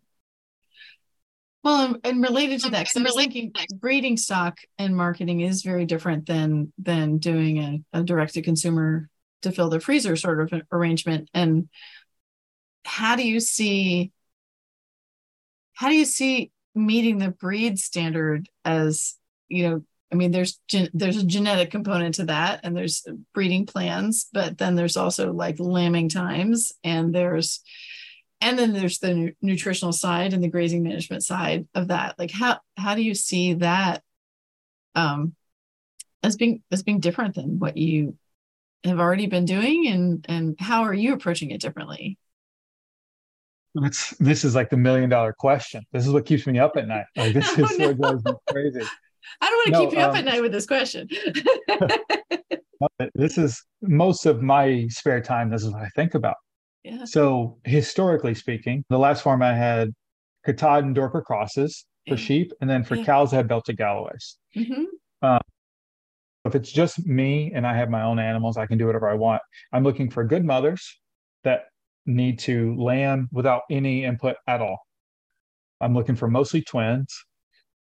Well, and, related to that, 'cause I'm thinking breeding stock and marketing is very different than than doing a, a direct to consumer to fill the freezer sort of arrangement. And how do you see how do you see meeting the breed standard as you know? I mean, there's gen, there's a genetic component to that, and there's breeding plans, but then there's also like lambing times, and there's and then there's the nu- nutritional side and the grazing management side of that like how how do you see that um as being as being different than what you have already been doing and and how are you approaching it differently It's this is like the million dollar question. This is what keeps me up at night. Like this Oh, is no. what drives me crazy. i don't want to No, keep you up um, at night with this question This is most of my spare time. This is what I think about. yeah So historically speaking, the last farm I had Katahdin Dorper crosses, for Yeah. sheep, and then for Yeah. cows, I had belted Galloways. hmm If it's just me and I have my own animals, I can do whatever I want. I'm looking for good mothers that need to lamb without any input at all. I'm looking for mostly twins,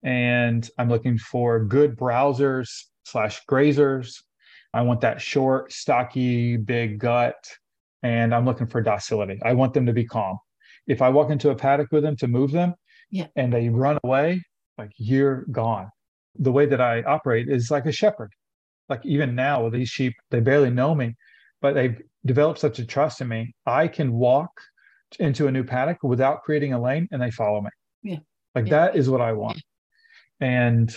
and I'm looking for good browsers slash grazers. I want that short, stocky, big gut, and I'm looking for docility. I want them to be calm. If I walk into a paddock with them to move them, Yeah. and they run away, like you're gone. The way that I operate is like a shepherd. Like even now with these sheep, they barely know me, but they've developed such a trust in me. I can walk into a new paddock without creating a lane and they follow me. Yeah. Like Yeah. that is what I want. And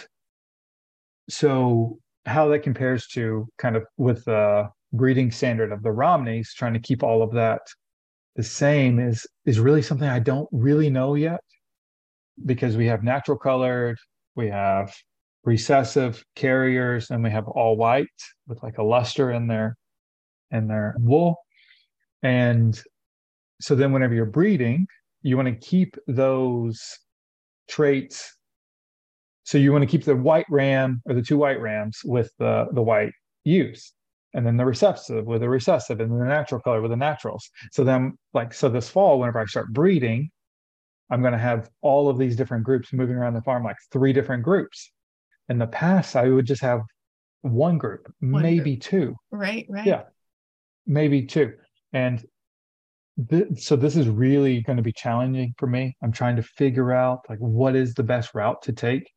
so how that compares to kind of with the breeding standard of the Romneys, trying to keep all of that the same is is really something I don't really know yet because we have natural colored, we have recessive carriers, and we have all white with like a luster in their in their wool. And so then whenever you're breeding, you want to keep those traits. So you want to keep the white ram or the two white rams with the the white ewes, and then the recessive with the recessive, and then the natural color with the naturals. So then, like, so this fall, whenever I start breeding, I'm going to have all of these different groups moving around the farm, like three different groups. In the past, I would just have one group, One maybe two Right, right. Yeah. Maybe two. And th- so this is really going to be challenging for me. I'm trying to figure out like what is the best route to take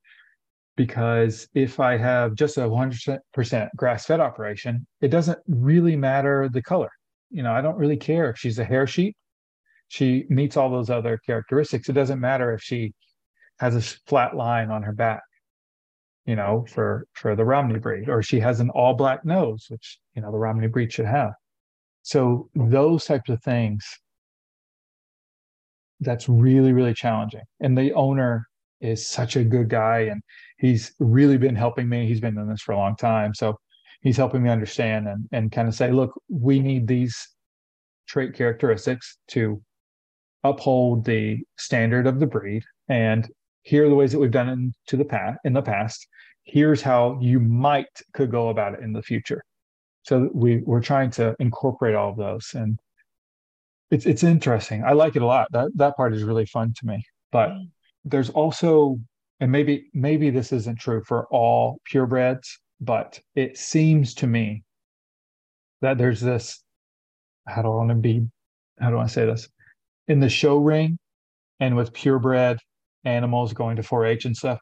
because if I have just a 100% grass-fed operation, it doesn't really matter the color. You know, I don't really care if she's a hair sheep. She meets all those other characteristics. It doesn't matter if she has a flat line on her back you know, for for the Romney breed, or she has an all black nose, which you know the Romney breed should have. So those types of things, that's really really challenging. And the owner is such a good guy, and he's really been helping me. He's been in this for a long time, so he's helping me understand and and kind of say, look, we need these trait characteristics to uphold the standard of the breed and here are the ways that we've done it in, to the past in the past here's how you might could go about it in the future so we we're trying to incorporate all of those and it's it's interesting. I like it a lot. That that part is really fun to me. But mm. there's also and maybe maybe this isn't true for all purebreds but it seems to me that there's this how do i want to be how do i say this? In the show ring and with purebred animals going to 4-H and stuff,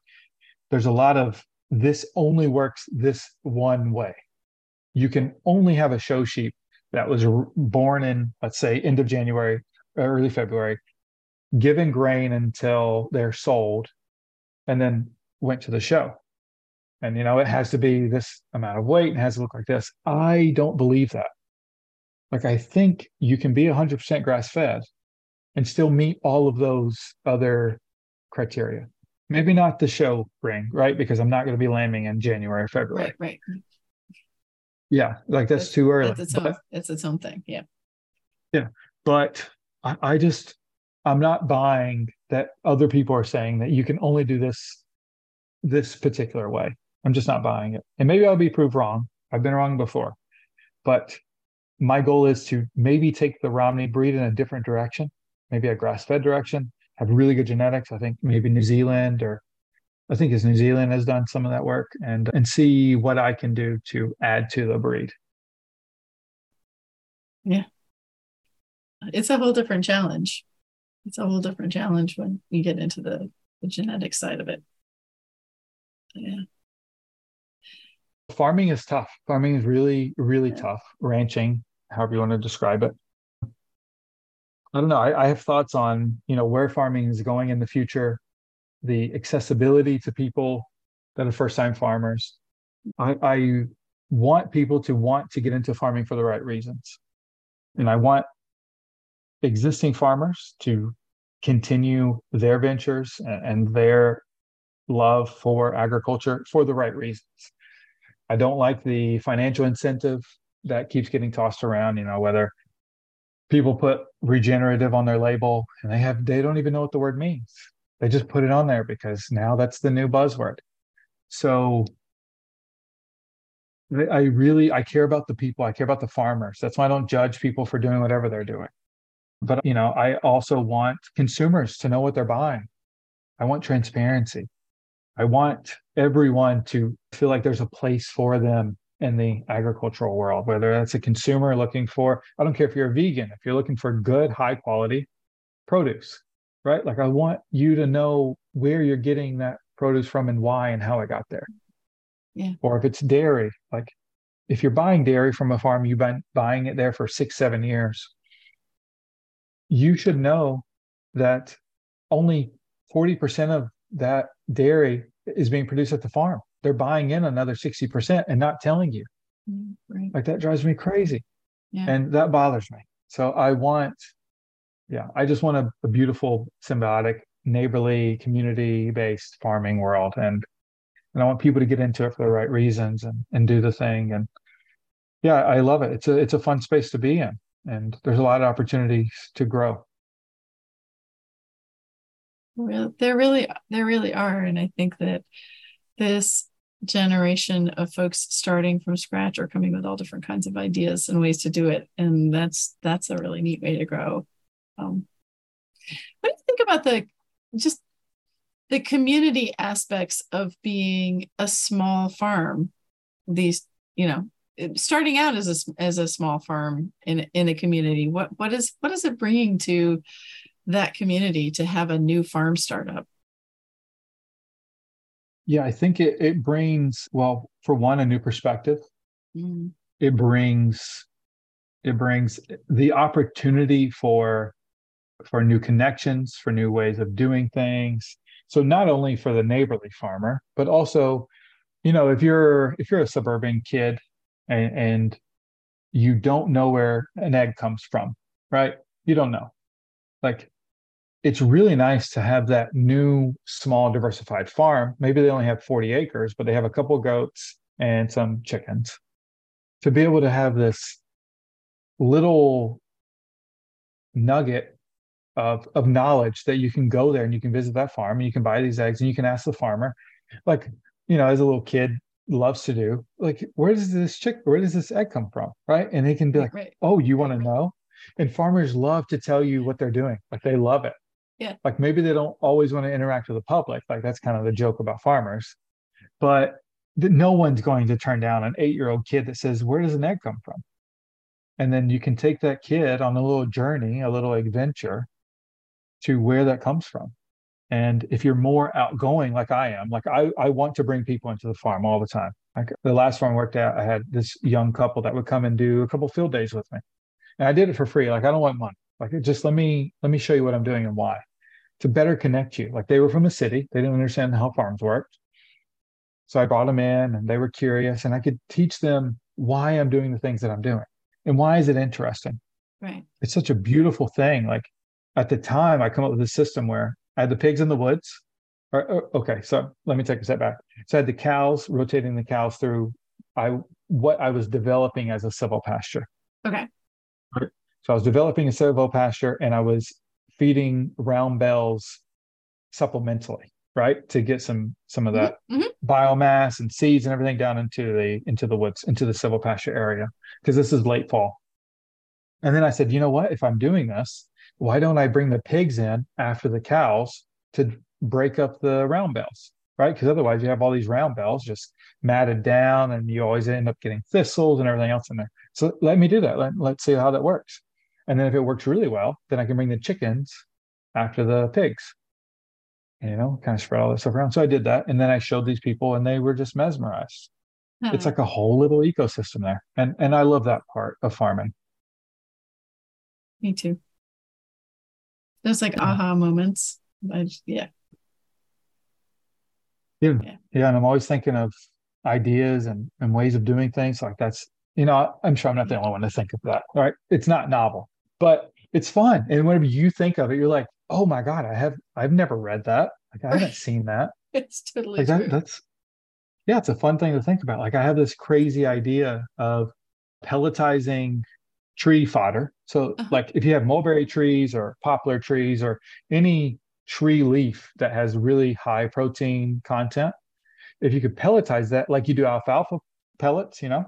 there's a lot of this only works this one way. You can only have a show sheep that was born in, let's say, end of January, early February, given grain until they're sold, and then went to the show. And you know, it has to be this amount of weight and has to look like this. I don't believe that. Like I think you can be 100% grass fed and still meet all of those other criteria. Maybe not the show ring, right? Because I'm not going to be lambing in January or February. Right, right. Yeah, like that's It's- too early. It's its own, But, it's its own thing. Yeah. Yeah. but I, I just, I'm not buying that other people are saying that you can only do this this particular way. I'm just not buying it. And maybe I'll be proved wrong. I've been wrong before. But my goal is to maybe take the Romney breed in a different direction, maybe a grass fed direction, have really good genetics. I think maybe New Zealand or I think it's New Zealand has done some of that work and and see what I can do to add to the breed. Yeah. It's a whole different challenge. It's a whole different challenge when you get into the, the genetic side of it. Yeah. Farming is tough. Farming is really, really Yeah. tough. Ranching, however you want to describe it. I don't know. I, I have thoughts on, you know, where farming is going in the future, the accessibility to people that are first time farmers. I, I want people to want to get into farming for the right reasons. And I want existing farmers to continue their ventures and, and their love for agriculture for the right reasons. I don't like the financial incentive that keeps getting tossed around, you know, whether people put regenerative on their label and they have they don't even know what the word means. They just put it on there because now that's the new buzzword. So I really I care about the people. I care about the farmers. That's why I don't judge people for doing whatever they're doing. But you know, I also want consumers to know what they're buying. I want transparency. I want everyone to feel like there's a place for them in the agricultural world, whether that's a consumer looking for, I don't care if you're a vegan, if you're looking for good, high quality produce, right? Like I want you to know where you're getting that produce from and why and how it got there. Yeah. Or if it's dairy, like if you're buying dairy from a farm, you've been buying it there for six, seven years, you should know that only 40% of that dairy is being produced at the farm. They're buying in another 60% and not telling you. Mm, Right. Like that drives me crazy. Yeah. And that bothers me. So I want, yeah, I just want a, a beautiful, symbiotic, neighborly, community based farming world. And and I want people to get into it for the right reasons and, and do the thing. And yeah, I love it. It's a it's a fun space to be in. And there's a lot of opportunities to grow. Real- There really, there really are, and I think that this generation of folks starting from scratch are coming with all different kinds of ideas and ways to do it, and that's that's a really neat way to grow. Um, what do you think about the just the community aspects of being a small farm? These, you know, starting out as a as a small farm in in a community. What what is what is it bringing to that community to have a new farm startup. Yeah, I think it, it brings, well, for one, a new perspective. Mm, It brings it brings the opportunity for for new connections, for new ways of doing things. So not only for the neighborly farmer, but also, you know, if you're if you're a suburban kid and, and you don't know where an egg comes from, right? You don't know. Like it's really nice to have that new small diversified farm. Maybe they only have 40 acres, but they have a couple goats and some chickens. To be able to have this little nugget of of knowledge that you can go there and you can visit that farm and you can buy these eggs and you can ask the farmer, like you know, as a little kid loves to do, like where does this chick, where does this egg come from, right? And they can be like, right. oh, you want to know? And farmers love to tell you what they're doing, like they love it. Yeah. Like maybe they don't always want to interact with the public, like that's kind of the joke about farmers, but th- no one's going to turn down an eight-year-old kid that says, where does an egg come from? And then you can take that kid on a little journey, a little adventure to where that comes from. And if you're more outgoing, like I am, like I, I want to bring people into the farm all the time. Like the last farm I worked at, I had this young couple that would come and do a couple field days with me. And I did it for free. Like I don't want money. Like just let me let me show you what I'm doing and why. To better connect you. Like they were from the city. They didn't understand how farms worked. So I brought them in and they were curious and I could teach them why I'm doing the things that I'm doing and why is it interesting Right. it's such a beautiful thing. Like at the time, I come up with a system where I had the pigs in the woods. Or, or- okay, so let me take a step back. So I had the cows, rotating the cows through I what I was developing as a silvopasture. Okay. So I was developing a silvopasture, and I was feeding round bales supplementally, right, to get some some of that Mhm, mhm. biomass and seeds and everything down into the into the woods, into the silvopasture area, because this is late fall. And then I said, you know what? If I'm doing this, why don't I bring the pigs in after the cows to break up the round bales, right? Because otherwise you have all these round bales just matted down and you always end up getting thistles and everything else in there. So let me do that. Let, let's see how that works. And then if it works really well, then I can bring the chickens after the pigs. You know, kind of spread all this stuff around. So I did that. And then I showed these people and they were just mesmerized. It's Uh, like a whole little ecosystem there. And and I love that part of farming. me too. Those like aha moments. I just, yeah. Yeah. Yeah. Yeah. And I'm always thinking of ideas and, and ways of doing things. Like that's, you know, I'm sure I'm not the only one to think of that. Right. It's not novel, but it's fun. And whenever you think of it, you're like, oh my God, I have I've never read that. Like I haven't seen that. It's totally Like true. that that's yeah, it's a fun thing to think about. Like I have this crazy idea of pelletizing tree fodder. So Uh-huh. like if you have mulberry trees or poplar trees or any tree leaf that has really high protein content, if you could pelletize that like you do alfalfa pellets, you know,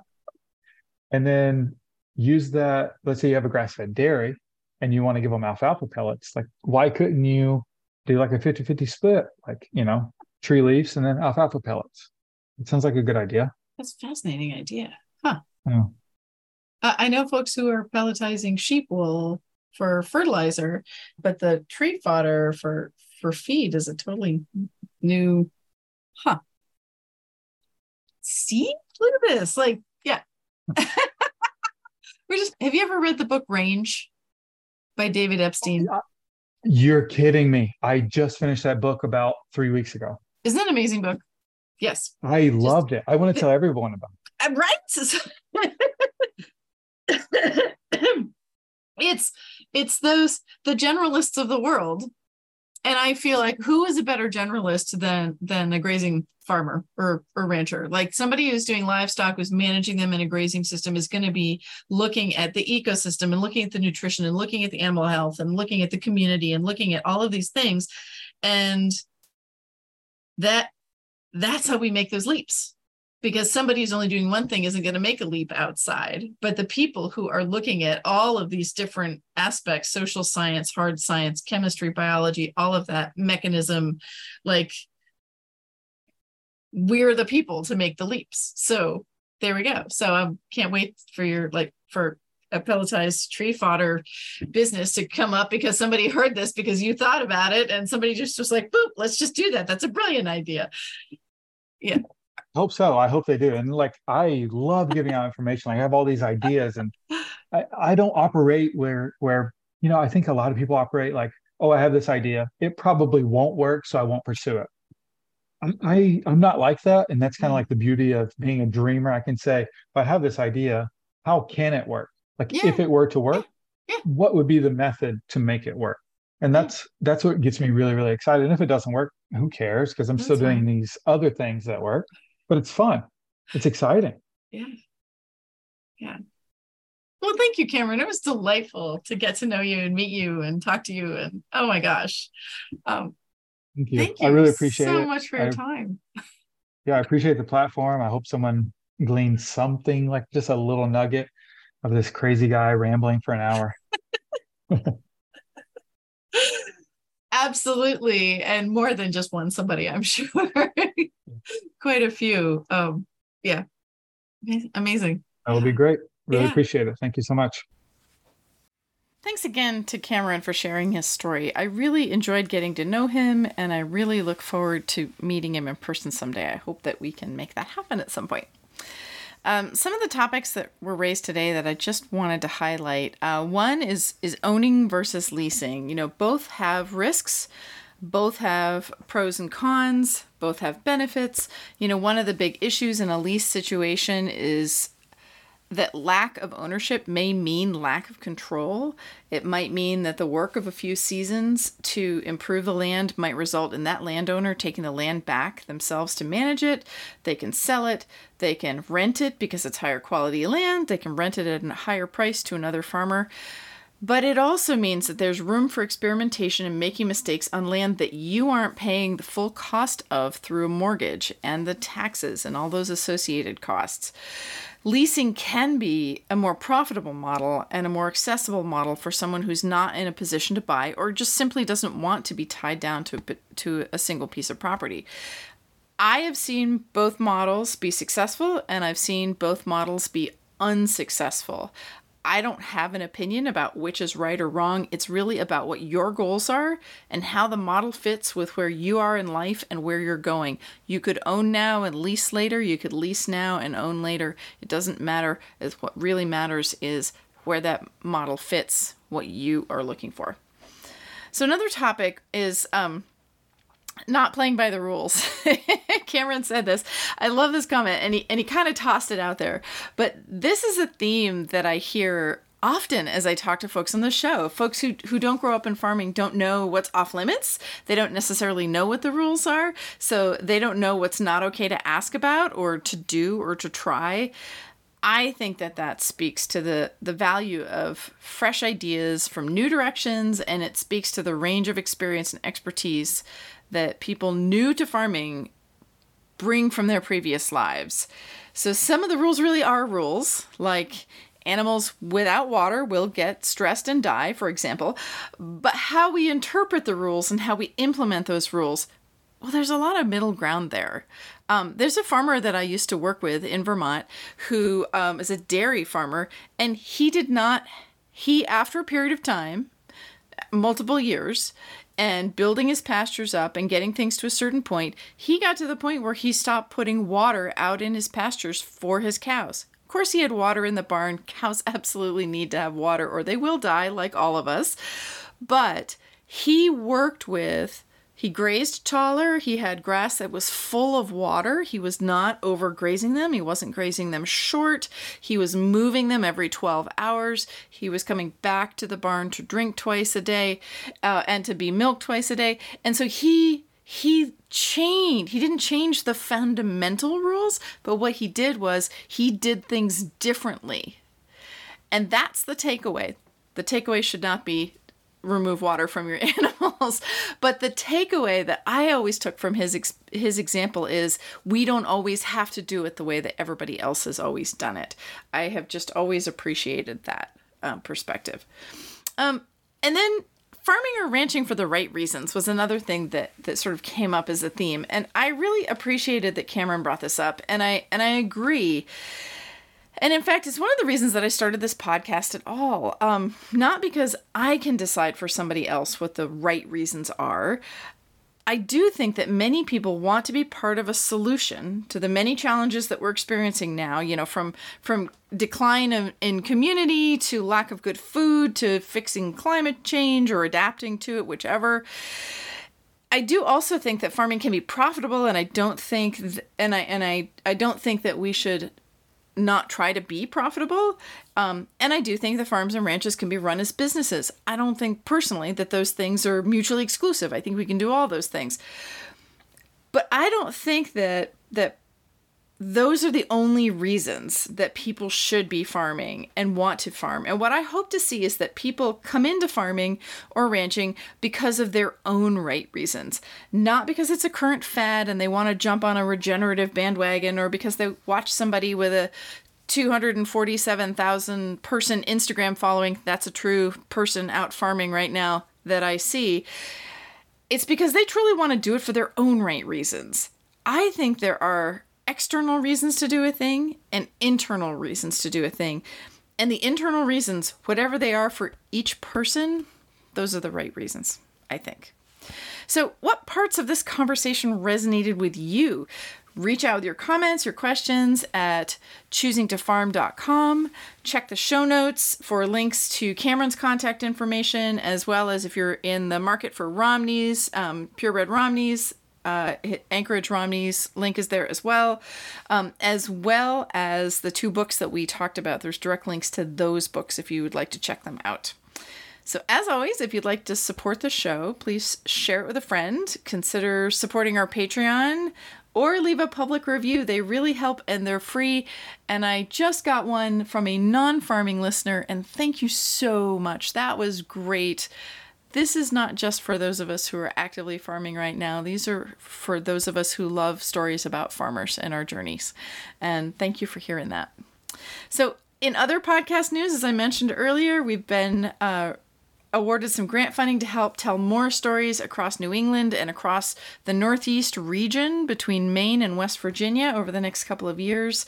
and then use that. Let's say you have a grass fed dairy and you want to give them alfalfa pellets. Like, why couldn't you do like a 50 50 split? Like, you know, tree leaves and then alfalfa pellets. It sounds like a good idea. That's a fascinating idea. Huh. Yeah. I know folks who are pelletizing sheep wool for fertilizer, but the tree fodder for for feed is a totally new huh. See? Look at this. Like, yeah. We're just have you ever read the book Range by David Epstein? Oh, You're kidding me. I just finished that book about three weeks ago. Isn't that an amazing book? Yes. I just, loved it. I want to tell everyone about it. Uh, right? it's it's those the generalists of the world. And i feel like who is a better generalist than than a grazing farmer or or rancher? Like somebody who's doing livestock who's managing them in a grazing system is going to be looking at the ecosystem and looking at the nutrition and looking at the animal health and looking at the community and looking at all of these things. And that that's how we make those leaps because somebody who's only doing one thing isn't going to make a leap outside. But the people who are looking at all of these different aspects social science, hard science, chemistry, biology, all of that mechanism like, we're the people to make the leaps. So there we go. So I can't wait for your like for a pelletized tree fodder business to come up because somebody heard this because you thought about it and somebody just was like, boop, let's just do that. That's a brilliant idea. Yeah hope so. I hope they do. And like, I love giving out information. Like, I have all these ideas, and I, I don't operate where where you know. I think a lot of people operate like, oh, I have this idea. It probably won't work, so I won't pursue it. I'm, I I'm not like that, and that's kind of mm. like the beauty of being a dreamer. I can say, if I have this idea, how can it work? Like, yeah. if it were to work, yeah. what would be the method to make it work? And that's that's what gets me really really excited. And if it doesn't work, who cares? Because I'm that's still doing these other things that work but it's fun. It's exciting. Yeah. Yeah. Well, thank you, Cameron. It was delightful to get to know you and meet you and talk to you. And oh my gosh. Um, thank you. Thank you I really appreciate so it. much for your I, time. Yeah, I appreciate the platform. I hope someone gleaned something like just a little nugget of this crazy guy rambling for an hour. Absolutely. And more than just one somebody, I'm sure. Quite a few. Um, yeah. Amazing. That would be great. Really yeah. appreciate it. Thank you so much. Thanks again to Cameron for sharing his story. I really enjoyed getting to know him, and I really look forward to meeting him in person someday. I hope that we can make that happen at some point. Um, some of the topics that were raised today that I just wanted to highlight. Uh, one is is owning versus leasing. You know, both have risks, both have pros and cons, both have benefits. You know, one of the big issues in a lease situation is that lack of ownership may mean lack of control. It might mean that the work of a few seasons to improve the land might result in that landowner taking the land back themselves to manage it. They can sell it, they can rent it because it's higher quality land, they can rent it at a higher price to another farmer. But it also means that there's room for experimentation and making mistakes on land that you aren't paying the full cost of through a mortgage and the taxes and all those associated costs leasing can be a more profitable model and a more accessible model for someone who's not in a position to buy or just simply doesn't want to be tied down to to a single piece of property. I have seen both models be successful and I've seen both models be unsuccessful. I don't have an opinion about which is right or wrong. It's really about what your goals are and how the model fits with where you are in life and where you're going. You could own now and lease later. You could lease now and own later. It doesn't matter. It's what really matters is where that model fits what you are looking for. So another topic is um, not playing by the rules. Cameron said this. I love this comment and he and he kind of tossed it out there. But this is a theme that I hear often as I talk to folks on the show. Folks who who don't grow up in farming don't know what's off limits. They don't necessarily know what the rules are, so they don't know what's not okay to ask about or to do or to try. I think that that speaks to the the value of fresh ideas from new directions and it speaks to the range of experience and expertise that people new to farming bring from their previous lives. So some of the rules really are rules, like animals without water will get stressed and die, for example. But how we interpret the rules and how we implement those rules, well, there's a lot of middle ground there. Um, there's a farmer that I used to work with in Vermont who um, is a dairy farmer, and he did not, he, after a period of time, multiple years, and building his pastures up and getting things to a certain point, he got to the point where he stopped putting water out in his pastures for his cows. Of course, he had water in the barn. Cows absolutely need to have water or they will die, like all of us. But he worked with he grazed taller. He had grass that was full of water. He was not overgrazing them. He wasn't grazing them short. He was moving them every 12 hours. He was coming back to the barn to drink twice a day uh, and to be milked twice a day. And so he he changed. He didn't change the fundamental rules, but what he did was he did things differently. And that's the takeaway. The takeaway should not be remove water from your animals. But the takeaway that I always took from his ex- his example is we don't always have to do it the way that everybody else has always done it. I have just always appreciated that um, perspective. Um, and then farming or ranching for the right reasons was another thing that that sort of came up as a theme, and I really appreciated that Cameron brought this up, and I and I agree and in fact, it's one of the reasons that I started this podcast at all. Um, not because I can decide for somebody else what the right reasons are. I do think that many people want to be part of a solution to the many challenges that we're experiencing now, you know, from from decline of, in community to lack of good food to fixing climate change or adapting to it, whichever. I do also think that farming can be profitable and I don't think th- and I and I I don't think that we should not try to be profitable. Um, and I do think the farms and ranches can be run as businesses. I don't think personally that those things are mutually exclusive. I think we can do all those things. But I don't think that that those are the only reasons that people should be farming and want to farm. And what I hope to see is that people come into farming or ranching because of their own right reasons, not because it's a current fad and they want to jump on a regenerative bandwagon or because they watch somebody with a 247,000 person Instagram following. That's a true person out farming right now that I see. It's because they truly want to do it for their own right reasons. I think there are external reasons to do a thing and internal reasons to do a thing. And the internal reasons, whatever they are for each person, those are the right reasons, I think. So, what parts of this conversation resonated with you? Reach out with your comments, your questions at choosingtofarm.com. Check the show notes for links to Cameron's contact information, as well as if you're in the market for Romneys, um, purebred Romneys, uh, Anchorage Romney's link is there as well, um, as well as the two books that we talked about. There's direct links to those books if you would like to check them out. So, as always, if you'd like to support the show, please share it with a friend. Consider supporting our Patreon or leave a public review. They really help and they're free. And I just got one from a non farming listener, and thank you so much. That was great this is not just for those of us who are actively farming right now. These are for those of us who love stories about farmers and our journeys. And thank you for hearing that. So, in other podcast news, as I mentioned earlier, we've been uh, awarded some grant funding to help tell more stories across New England and across the Northeast region between Maine and West Virginia over the next couple of years.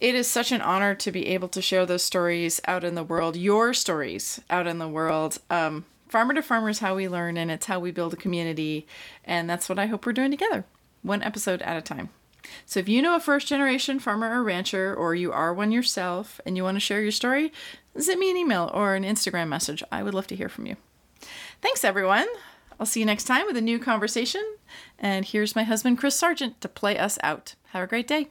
It is such an honor to be able to share those stories out in the world, your stories out in the world. Um, farmer to farmer is how we learn and it's how we build a community. And that's what I hope we're doing together, one episode at a time. So if you know a first generation farmer or rancher, or you are one yourself and you want to share your story, send me an email or an Instagram message. I would love to hear from you. Thanks, everyone. I'll see you next time with a new conversation. And here's my husband, Chris Sargent, to play us out. Have a great day.